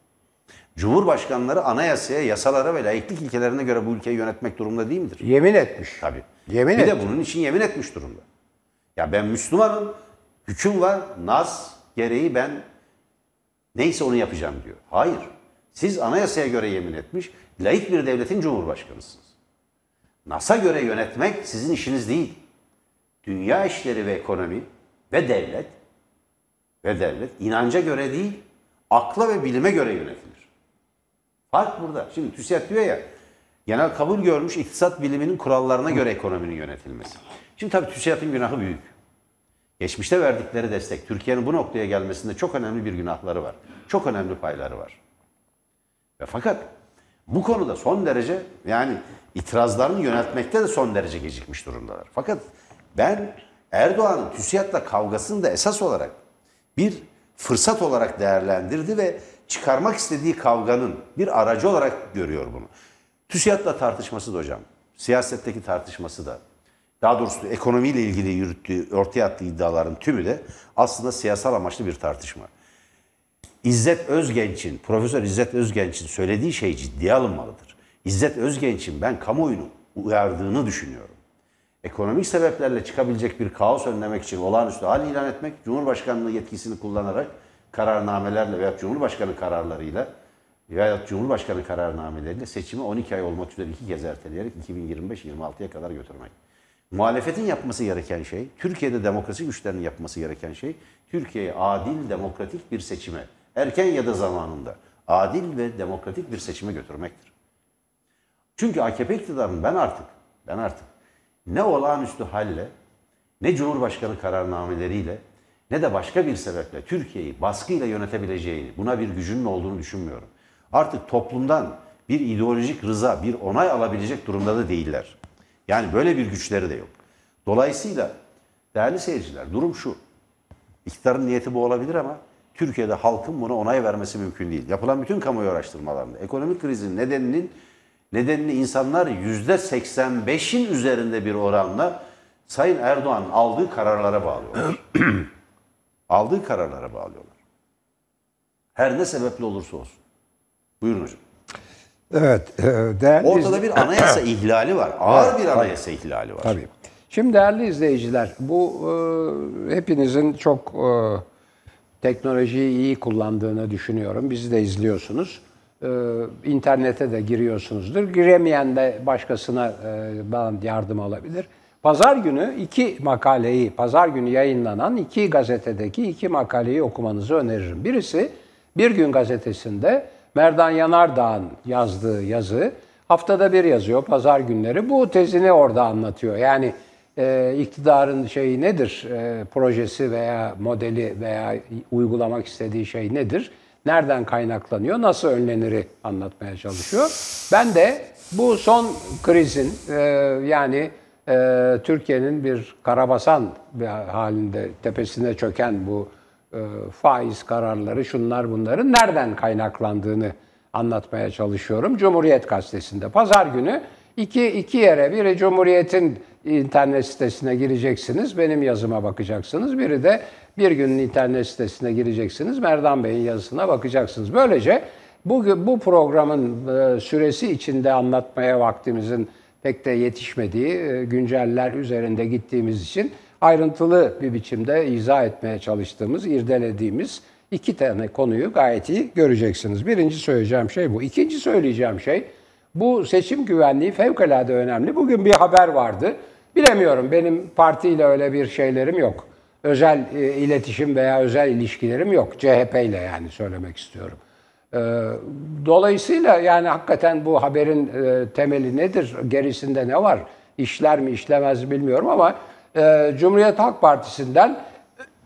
Cumhurbaşkanları anayasaya, yasalara ve layıklık ilkelerine göre bu ülkeyi yönetmek durumunda değil midir? Yemin etmiş. Tabii. Yemin bir etti. de bunun için yemin etmiş durumda. Ya ben Müslümanım, hüküm var, naz gereği ben neyse onu yapacağım diyor. Hayır. Siz anayasaya göre yemin etmiş, layık bir devletin cumhurbaşkanısınız. NAS'a göre yönetmek sizin işiniz değil. dünya işleri ve ekonomi ve devlet ve devlet inanca göre değil, akla ve bilime göre yönetilir. Fark burada. Şimdi TÜSİAD diyor ya, genel kabul görmüş iktisat biliminin kurallarına göre ekonominin yönetilmesi. Şimdi tabii TÜSİAD'ın günahı büyük. Geçmişte verdikleri destek, Türkiye'nin bu noktaya gelmesinde çok önemli bir günahları var. Çok önemli payları var. Ve fakat bu konuda son derece yani itirazlarını yöneltmekte de son derece gecikmiş durumdalar. Fakat ben Erdoğan'ın TÜSİAD'la kavgasını da esas olarak bir fırsat olarak değerlendirdi ve çıkarmak istediği kavganın bir aracı olarak görüyor bunu. TÜSİAD'la tartışması da hocam, siyasetteki tartışması da, daha doğrusu ekonomiyle ilgili yürüttüğü, ortaya attığı iddiaların tümü de aslında siyasal amaçlı bir tartışma. İzzet Özgenç'in, Profesör İzzet Özgenç'in söylediği şey ciddiye alınmalıdır. İzzet Özgenç'in ben kamuoyunu uyardığını düşünüyorum. Ekonomik sebeplerle çıkabilecek bir kaos önlemek için olağanüstü hal ilan etmek, Cumhurbaşkanlığı yetkisini kullanarak kararnamelerle veya Cumhurbaşkanı kararlarıyla veya Cumhurbaşkanı kararnameleriyle seçimi 12 ay olmak üzere iki kez erteleyerek 2025-26'ya kadar götürmek. Muhalefetin yapması gereken şey, Türkiye'de demokrasi güçlerinin yapması gereken şey, Türkiye'yi adil, demokratik bir seçime, erken ya da zamanında adil ve demokratik bir seçime götürmektir. Çünkü AKP iktidarının ben artık, ben artık ne olağanüstü halle, ne Cumhurbaşkanı kararnameleriyle, ne de başka bir sebeple Türkiye'yi baskıyla yönetebileceğini, buna bir gücünün olduğunu düşünmüyorum. Artık toplumdan bir ideolojik rıza, bir onay alabilecek durumda da değiller. Yani böyle bir güçleri de yok. Dolayısıyla değerli seyirciler durum şu. İktidarın niyeti bu olabilir ama Türkiye'de halkın buna onay vermesi mümkün değil. Yapılan bütün kamuoyu araştırmalarında ekonomik krizin nedeninin nedenini insanlar %85'in üzerinde bir oranla Sayın Erdoğan aldığı kararlara bağlıyorlar. [CLEARS THROAT] aldığı kararlara bağlıyorlar. Her ne sebeple olursa olsun. Buyurun hocam. Evet. e, Değerli Ortada bir anayasa [CLEARS THROAT] ihlali var. Ağır bir anayasa ihlali var. Tabii. Şimdi değerli izleyiciler, bu e, hepinizin çok e, teknolojiyi iyi kullandığını düşünüyorum. Bizi de izliyorsunuz. E, internete de giriyorsunuzdur. Giremeyen de başkasına e, yardım alabilir. Pazar günü iki makaleyi, pazar günü yayınlanan iki gazetedeki iki makaleyi okumanızı öneririm. Birisi Bir Gün gazetesinde Merdan Yanardağ'ın yazdığı yazı. Haftada bir yazıyor, pazar günleri. Bu tezini orada anlatıyor. Yani e, iktidarın şeyi nedir, e, projesi veya modeli veya uygulamak istediği şey nedir? Nereden kaynaklanıyor, nasıl önleniri anlatmaya çalışıyor. Ben de bu son krizin e, yani e, Türkiye'nin bir karabasan halinde tepesine çöken bu e, faiz kararları, şunlar bunların nereden kaynaklandığını anlatmaya çalışıyorum. Cumhuriyet Gazetesi'nde pazar günü iki, iki yere, biri Cumhuriyet'in internet sitesine gireceksiniz, benim yazıma bakacaksınız. Biri de bir günün internet sitesine gireceksiniz, Merdan Bey'in yazısına bakacaksınız. Böylece bu, bu programın e, süresi içinde anlatmaya vaktimizin pek de yetişmediği e, günceller üzerinde gittiğimiz için ayrıntılı bir biçimde izah etmeye çalıştığımız, irdelediğimiz iki tane konuyu gayet iyi göreceksiniz. Birinci söyleyeceğim şey bu. İkinci söyleyeceğim şey, bu seçim güvenliği fevkalade önemli. Bugün bir haber vardı. Bilemiyorum, benim partiyle öyle bir şeylerim yok. Özel e, iletişim veya özel ilişkilerim yok. CHP ile yani söylemek istiyorum. E, dolayısıyla yani hakikaten bu haberin e, temeli nedir, gerisinde ne var? İşler mi işlemez mi bilmiyorum ama e, Cumhuriyet Halk Partisi'nden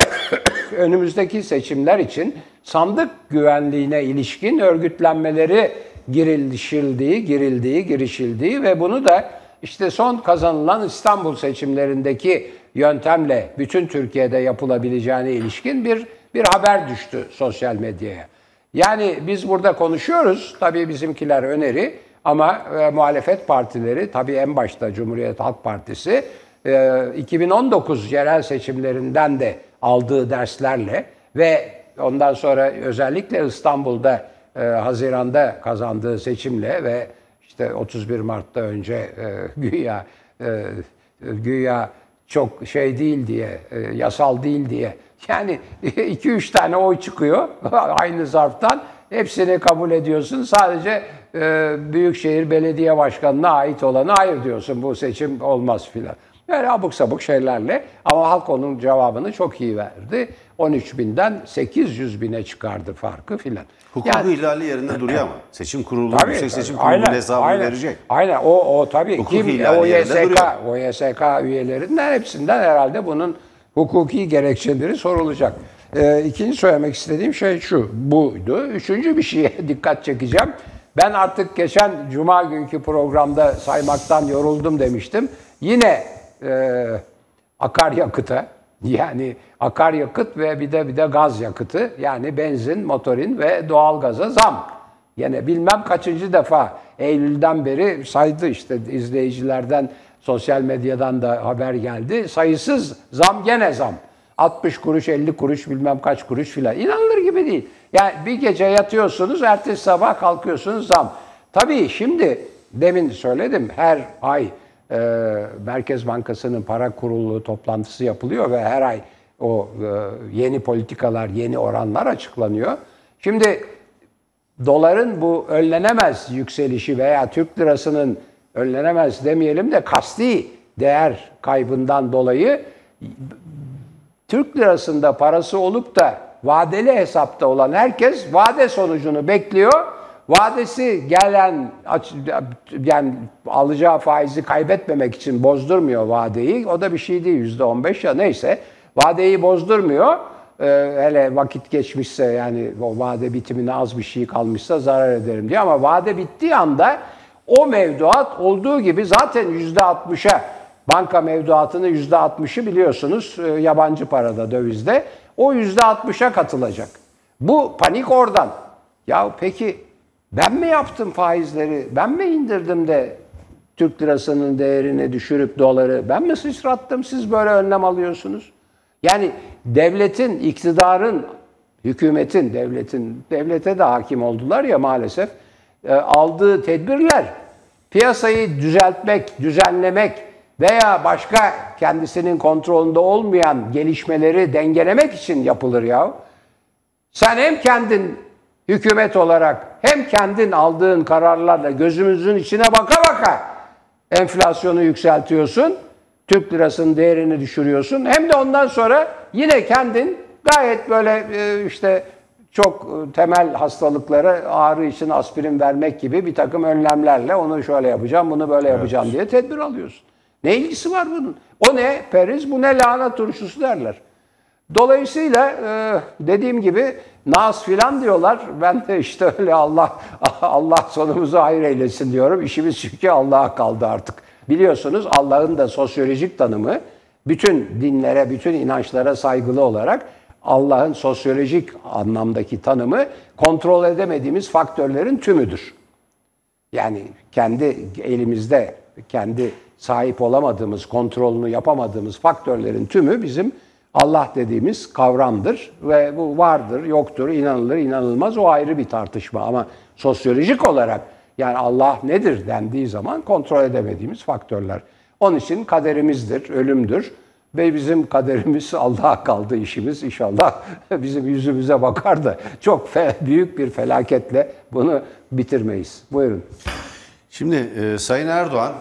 [COUGHS] önümüzdeki seçimler için sandık güvenliğine ilişkin örgütlenmeleri girilişildiği, girildiği, girişildiği ve bunu da işte son kazanılan İstanbul seçimlerindeki yöntemle bütün Türkiye'de yapılabileceğine ilişkin bir bir haber düştü sosyal medyaya. Yani biz burada konuşuyoruz, tabii bizimkiler öneri ama e, muhalefet partileri, tabii en başta Cumhuriyet Halk Partisi 2019 ee, yerel seçimlerinden de aldığı derslerle ve ondan sonra özellikle İstanbul'da e, Haziran'da kazandığı seçimle ve işte 31 Mart'ta önce e, [LAUGHS] güya e, güya çok şey değil diye, e, yasal değil diye. Yani [LAUGHS] 2-3 tane oy çıkıyor [LAUGHS] aynı zarftan. Hepsini kabul ediyorsun. Sadece e, Büyükşehir Belediye Başkanı'na ait olanı hayır diyorsun. Bu seçim olmaz filan. Böyle abuk sabuk şeylerle ama halk onun cevabını çok iyi verdi. 13 binden 800 bine çıkardı farkı filan. Hukuku Yani- ihlali yerinde duruyor ama. Seçim kurulu, Tabii, Yüksek Seçim Kurulu'nun hesabını aynen. verecek. Aynen o o tabii Hukuk kim o YSK o YSK üyelerinden hepsinden herhalde bunun hukuki gerekçeleri sorulacak. Ee, ikinci söylemek istediğim şey şu buydu. Üçüncü bir şeye [LAUGHS] dikkat çekeceğim. Ben artık geçen cuma günkü programda saymaktan yoruldum demiştim. Yine e, akaryakıta [LAUGHS] yani akaryakıt ve bir de bir de gaz yakıtı yani benzin, motorin ve doğalgaza zam. Yine bilmem kaçıncı defa Eylül'den beri saydı işte izleyicilerden, sosyal medyadan da haber geldi. Sayısız zam gene zam. 60 kuruş, 50 kuruş, bilmem kaç kuruş filan. İnanılır gibi değil. Yani bir gece yatıyorsunuz, ertesi sabah kalkıyorsunuz zam. Tabii şimdi demin söyledim her ay e, Merkez Bankası'nın para kurulu toplantısı yapılıyor ve her ay o e, yeni politikalar, yeni oranlar açıklanıyor. Şimdi doların bu önlenemez yükselişi veya Türk lirasının önlenemez demeyelim de kasti değer kaybından dolayı Türk lirasında parası olup da vadeli hesapta olan herkes vade sonucunu bekliyor. Vadesi gelen yani alacağı faizi kaybetmemek için bozdurmuyor vadeyi. O da bir şey değil yüzde on beş ya neyse. Vadeyi bozdurmuyor. Ee, hele vakit geçmişse yani o vade bitimine az bir şey kalmışsa zarar ederim diye. Ama vade bittiği anda o mevduat olduğu gibi zaten yüzde altmışa banka mevduatının yüzde altmışı biliyorsunuz e, yabancı parada dövizde. O yüzde altmışa katılacak. Bu panik oradan. Ya peki ben mi yaptım faizleri? Ben mi indirdim de Türk lirasının değerini düşürüp doları ben mi sıçrattım? Siz böyle önlem alıyorsunuz. Yani devletin, iktidarın, hükümetin, devletin, devlete de hakim oldular ya maalesef e, aldığı tedbirler piyasayı düzeltmek, düzenlemek veya başka kendisinin kontrolünde olmayan gelişmeleri dengelemek için yapılır ya. Sen hem kendin hükümet olarak hem kendin aldığın kararlarla gözümüzün içine baka baka enflasyonu yükseltiyorsun. Türk lirasının değerini düşürüyorsun. Hem de ondan sonra yine kendin gayet böyle e, işte çok e, temel hastalıklara ağrı için aspirin vermek gibi bir takım önlemlerle onu şöyle yapacağım, bunu böyle yapacağım diye tedbir alıyorsun. Ne ilgisi var bunun? O ne periz, bu ne lahana turşusu derler. Dolayısıyla e, dediğim gibi nas filan diyorlar. Ben de işte [LAUGHS] öyle Allah Allah sonumuzu hayır eylesin diyorum. İşimiz çünkü Allah'a kaldı artık. Biliyorsunuz Allah'ın da sosyolojik tanımı bütün dinlere, bütün inançlara saygılı olarak Allah'ın sosyolojik anlamdaki tanımı kontrol edemediğimiz faktörlerin tümüdür. Yani kendi elimizde, kendi sahip olamadığımız, kontrolünü yapamadığımız faktörlerin tümü bizim Allah dediğimiz kavramdır ve bu vardır, yoktur, inanılır, inanılmaz o ayrı bir tartışma ama sosyolojik olarak yani Allah nedir dendiği zaman kontrol edemediğimiz faktörler. Onun için kaderimizdir, ölümdür ve bizim kaderimiz [LAUGHS] Allah'a kaldı işimiz inşallah [LAUGHS] bizim yüzümüze bakar da çok fe- büyük bir felaketle bunu bitirmeyiz. Buyurun. Şimdi e, Sayın Erdoğan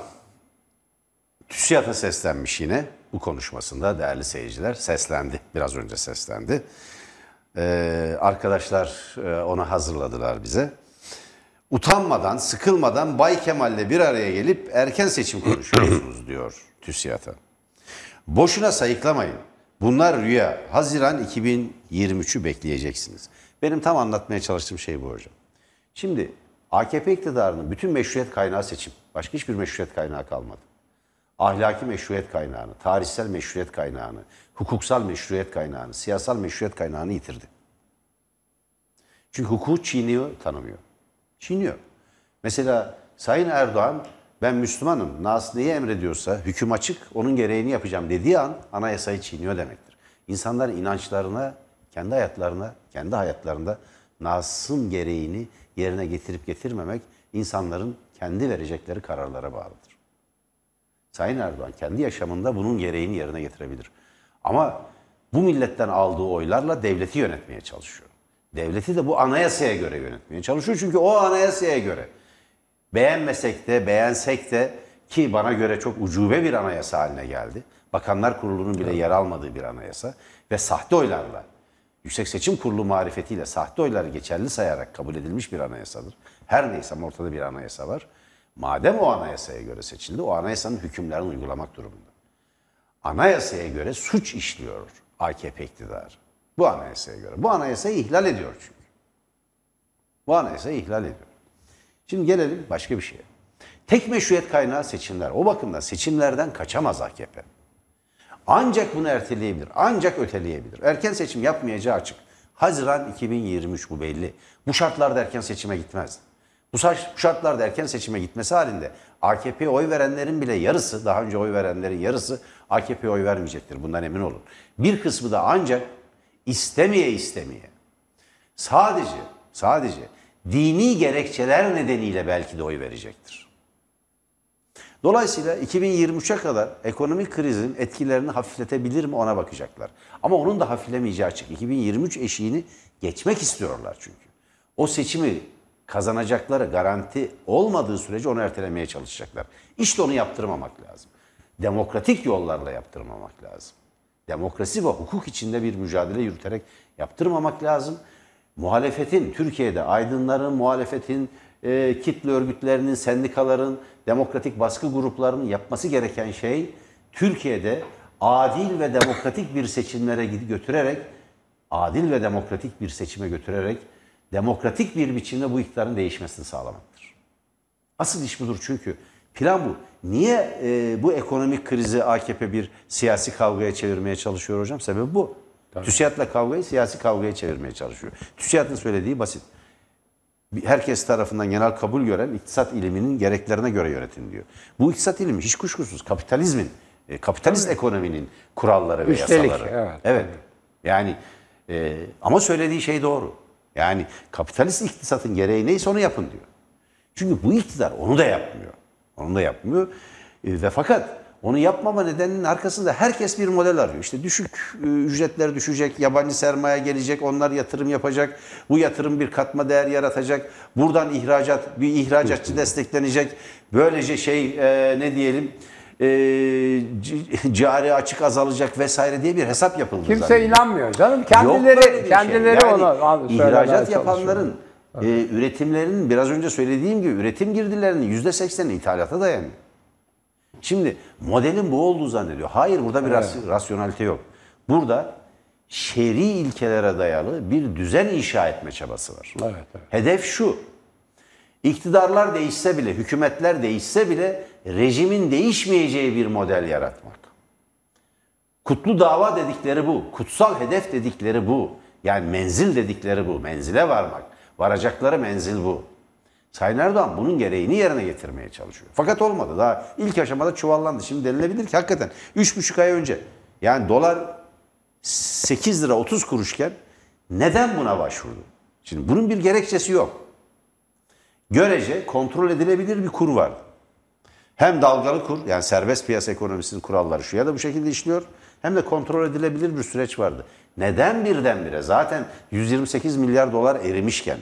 TÜSİAD'a seslenmiş yine bu konuşmasında değerli seyirciler. Seslendi. Biraz önce seslendi. E, arkadaşlar e, ona hazırladılar bize. Utanmadan, sıkılmadan Bay Kemal'le bir araya gelip erken seçim konuşuyorsunuz [CLEARS THROAT] diyor TÜSİAD'a. Boşuna sayıklamayın. Bunlar rüya. Haziran 2023'ü bekleyeceksiniz. Benim tam anlatmaya çalıştığım şey bu hocam. Şimdi AKP iktidarının bütün meşruiyet kaynağı seçim. Başka hiçbir meşruiyet kaynağı kalmadı. Ahlaki meşruiyet kaynağını, tarihsel meşruiyet kaynağını, hukuksal meşruiyet kaynağını, siyasal meşruiyet kaynağını yitirdi. Çünkü hukuku çiğniyor, tanımıyor. Çiğniyor. Mesela Sayın Erdoğan ben Müslümanım, Nas neyi emrediyorsa hüküm açık, onun gereğini yapacağım dediği an anayasayı çiğniyor demektir. İnsanların inançlarına, kendi hayatlarına, kendi hayatlarında Nas'ın gereğini yerine getirip getirmemek insanların kendi verecekleri kararlara bağlıdır. Sayın Erdoğan kendi yaşamında bunun gereğini yerine getirebilir. Ama bu milletten aldığı oylarla devleti yönetmeye çalışıyor. Devleti de bu anayasaya göre yönetmeye çalışıyor. Çünkü o anayasaya göre beğenmesek de beğensek de ki bana göre çok ucube bir anayasa haline geldi. Bakanlar Kurulu'nun bile yer almadığı bir anayasa ve sahte oylarla Yüksek Seçim Kurulu marifetiyle sahte oyları geçerli sayarak kabul edilmiş bir anayasadır. Her neyse ortada bir anayasa var. Madem o anayasaya göre seçildi, o anayasanın hükümlerini uygulamak durumunda. Anayasaya göre suç işliyor AKP iktidarı. Bu anayasaya göre. Bu anayasayı ihlal ediyor çünkü. Bu anayasayı ihlal ediyor. Şimdi gelelim başka bir şeye. Tek meşruiyet kaynağı seçimler. O bakımdan seçimlerden kaçamaz AKP. Ancak bunu erteleyebilir. Ancak öteleyebilir. Erken seçim yapmayacağı açık. Haziran 2023 bu belli. Bu şartlarda erken seçime gitmez. Bu şartlarda erken seçime gitmesi halinde AKP'ye oy verenlerin bile yarısı, daha önce oy verenlerin yarısı AKP'ye oy vermeyecektir. Bundan emin olun. Bir kısmı da ancak istemeye istemeye sadece sadece dini gerekçeler nedeniyle belki de oy verecektir. Dolayısıyla 2023'e kadar ekonomik krizin etkilerini hafifletebilir mi ona bakacaklar. Ama onun da hafiflemeyeceği açık. 2023 eşiğini geçmek istiyorlar çünkü. O seçimi kazanacakları garanti olmadığı sürece onu ertelemeye çalışacaklar. İşte onu yaptırmamak lazım. Demokratik yollarla yaptırmamak lazım. Demokrasi ve hukuk içinde bir mücadele yürüterek yaptırmamak lazım. Muhalefetin, Türkiye'de aydınların, muhalefetin, e, kitle örgütlerinin, sendikaların, demokratik baskı gruplarının yapması gereken şey Türkiye'de adil ve demokratik bir seçimlere götürerek, adil ve demokratik bir seçime götürerek demokratik bir biçimde bu iktidarın değişmesini sağlamaktır. Asıl iş budur çünkü plan bu. Niye e, bu ekonomik krizi AKP bir siyasi kavgaya çevirmeye çalışıyor hocam? Sebebi bu. Tabii. TÜSİAD'la kavgayı siyasi kavgaya çevirmeye çalışıyor. TÜSİAD'ın söylediği basit. Herkes tarafından genel kabul gören iktisat iliminin gereklerine göre yönetin diyor. Bu iktisat ilimi hiç kuşkusuz kapitalizmin, e, kapitalist Tabii. ekonominin kuralları Üstelik, ve yasaları. Evet. evet. Yani e, ama söylediği şey doğru. Yani kapitalist iktisatın gereği neyse onu yapın diyor. Çünkü bu iktidar onu da yapmıyor. Onu da yapmıyor. E, ve fakat onu yapmama nedeninin arkasında herkes bir model arıyor. İşte düşük e, ücretler düşecek, yabancı sermaye gelecek, onlar yatırım yapacak. Bu yatırım bir katma değer yaratacak. Buradan ihracat, bir ihracatçı [LAUGHS] desteklenecek. Böylece şey e, ne diyelim e, cari açık azalacak vesaire diye bir hesap yapıldı. Kimse zaten. inanmıyor canım. Kendileri kendileri şey. yani onu ihracat yapanların e, üretimlerinin biraz önce söylediğim gibi üretim girdilerinin yüzde sekseni ithalata dayanıyor. Şimdi modelin bu olduğu zannediyor. Hayır burada bir evet. rasyonalite yok. Burada şer'i ilkelere dayalı bir düzen inşa etme çabası var. Evet, evet. Hedef şu. İktidarlar değişse bile, hükümetler değişse bile rejimin değişmeyeceği bir model yaratmak. Kutlu dava dedikleri bu. Kutsal hedef dedikleri bu. Yani menzil dedikleri bu. Menzile varmak. Varacakları menzil bu. Sayın Erdoğan bunun gereğini yerine getirmeye çalışıyor. Fakat olmadı. Daha ilk aşamada çuvallandı. Şimdi denilebilir ki hakikaten 3,5 ay önce yani dolar 8 lira 30 kuruşken neden buna başvurdu? Şimdi bunun bir gerekçesi yok. Görece kontrol edilebilir bir kur var. Hem dalgalı kur yani serbest piyasa ekonomisinin kuralları şu ya da bu şekilde işliyor. Hem de kontrol edilebilir bir süreç vardı. Neden birdenbire zaten 128 milyar dolar erimişken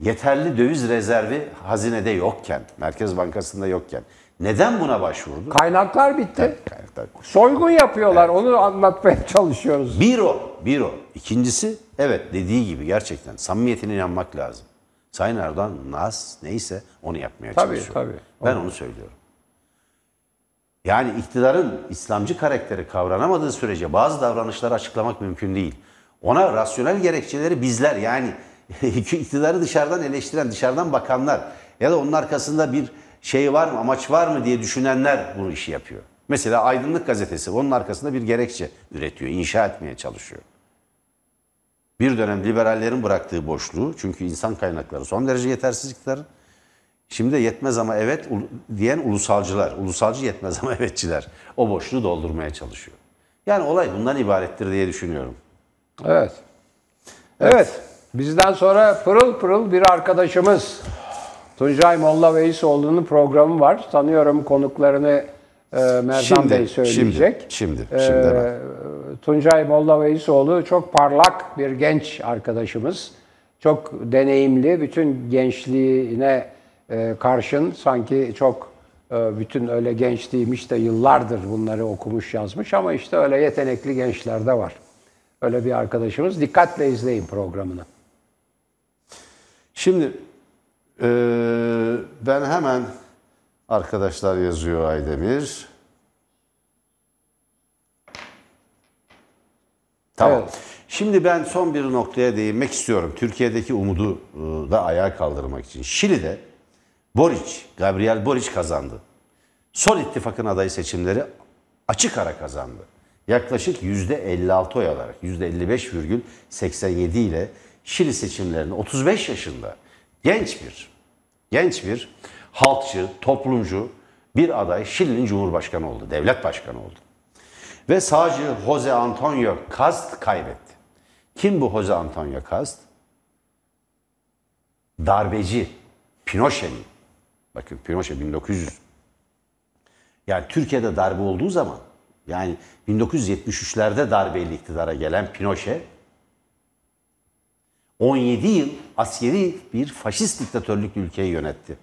yeterli döviz rezervi hazinede yokken, Merkez Bankası'nda yokken neden buna başvurdu? Kaynaklar bitti. Tabii, kaynaklar. Soygun yapıyorlar. Evet. Onu anlatmaya çalışıyoruz. Bir o, bir o. İkincisi evet dediği gibi gerçekten samimiyetine inanmak lazım. Sayın Erdoğan nas neyse onu yapmaya tabii, çalışıyor. Tabii. Ben onu söylüyorum. Yani iktidarın İslamcı karakteri kavranamadığı sürece bazı davranışları açıklamak mümkün değil. Ona rasyonel gerekçeleri bizler yani [LAUGHS] iktidarı dışarıdan eleştiren, dışarıdan bakanlar ya da onun arkasında bir şey var mı, amaç var mı diye düşünenler bunu işi yapıyor. Mesela Aydınlık Gazetesi onun arkasında bir gerekçe üretiyor, inşa etmeye çalışıyor. Bir dönem liberallerin bıraktığı boşluğu, çünkü insan kaynakları son derece yetersiz iktidarın. Şimdi de yetmez ama evet diyen ulusalcılar, ulusalcı yetmez ama [LAUGHS] evetçiler o boşluğu doldurmaya çalışıyor. Yani olay bundan ibarettir diye düşünüyorum. Evet. Evet. evet. Bizden sonra pırıl pırıl bir arkadaşımız Tuncay Molla Veysoğlu'nun programı var. Tanıyorum konuklarını e, Merdan şimdi, Bey söyleyecek. Şimdi, şimdi, şimdi e, Tuncay Molla Veysoğlu çok parlak bir genç arkadaşımız. Çok deneyimli, bütün gençliğine e, karşın sanki çok e, bütün öyle genç değilmiş de yıllardır bunları okumuş yazmış ama işte öyle yetenekli gençler de var. Öyle bir arkadaşımız. Dikkatle izleyin programını. Şimdi eee, ben hemen arkadaşlar yazıyor Aydemir. Tamam. Evet. Şimdi ben son bir noktaya değinmek istiyorum. Türkiye'deki umudu e, da ayağa kaldırmak için. Şili'de Boric, Gabriel Boric kazandı. Sol ittifakın adayı seçimleri açık ara kazandı. Yaklaşık %56 oy alarak %55,87 ile Şili seçimlerini 35 yaşında genç bir genç bir halkçı, toplumcu bir aday Şili'nin cumhurbaşkanı oldu, devlet başkanı oldu. Ve sağcı Jose Antonio Cast kaybetti. Kim bu Jose Antonio Cast? Darbeci Pinochet'in. Bakın Pinochet 1900. Yani Türkiye'de darbe olduğu zaman yani 1973'lerde darbeyle iktidara gelen Pinochet 17 yıl askeri bir faşist diktatörlük ülkeyi yönetti.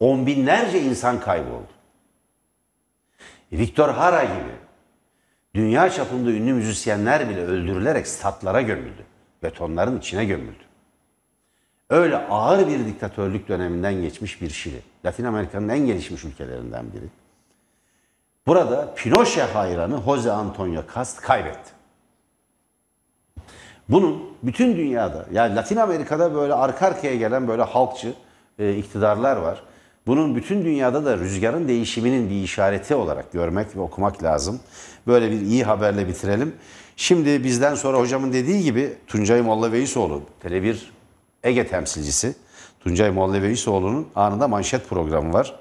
On binlerce insan kayboldu. Victor Hara gibi dünya çapında ünlü müzisyenler bile öldürülerek statlara gömüldü. Betonların içine gömüldü. Öyle ağır bir diktatörlük döneminden geçmiş bir Şili. Latin Amerika'nın en gelişmiş ülkelerinden biri. Burada Pinochet hayranı Jose Antonio Cast kaybetti. Bunun bütün dünyada yani Latin Amerika'da böyle arka arkaya gelen böyle halkçı e, iktidarlar var. Bunun bütün dünyada da rüzgarın değişiminin bir işareti olarak görmek ve okumak lazım. Böyle bir iyi haberle bitirelim. Şimdi bizden sonra hocamın dediği gibi Tuncay Molla Veysoğlu, Tele1 Ege temsilcisi Tuncay Molla Veysoğlu'nun anında manşet programı var.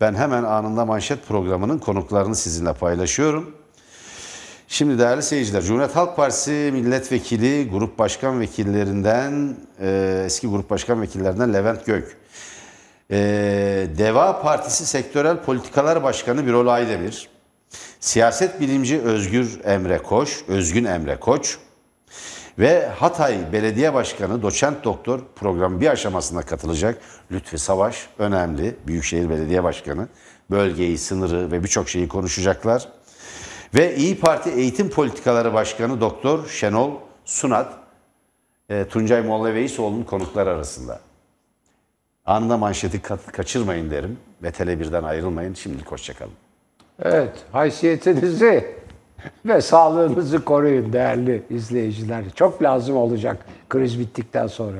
Ben hemen anında manşet programının konuklarını sizinle paylaşıyorum. Şimdi değerli seyirciler, Cumhuriyet Halk Partisi milletvekili, grup başkan vekillerinden, e, eski grup başkan vekillerinden Levent Gök. E, Deva Partisi Sektörel Politikalar Başkanı Birol Aydemir. Siyaset bilimci Özgür Emre Koç, Özgün Emre Koç ve Hatay Belediye Başkanı Doçent Doktor programın bir aşamasında katılacak Lütfi Savaş, önemli Büyükşehir Belediye Başkanı. Bölgeyi, sınırı ve birçok şeyi konuşacaklar. Ve İyi Parti Eğitim Politikaları Başkanı Doktor Şenol Sunat, e, Tuncay Molla Veysoğlu'nun konuklar arasında. Anında manşeti ka- kaçırmayın derim ve Tele1'den ayrılmayın. Şimdilik hoşçakalın. Evet, haysiyetinizi ve sağlığınızı koruyun değerli izleyiciler. Çok lazım olacak kriz bittikten sonra.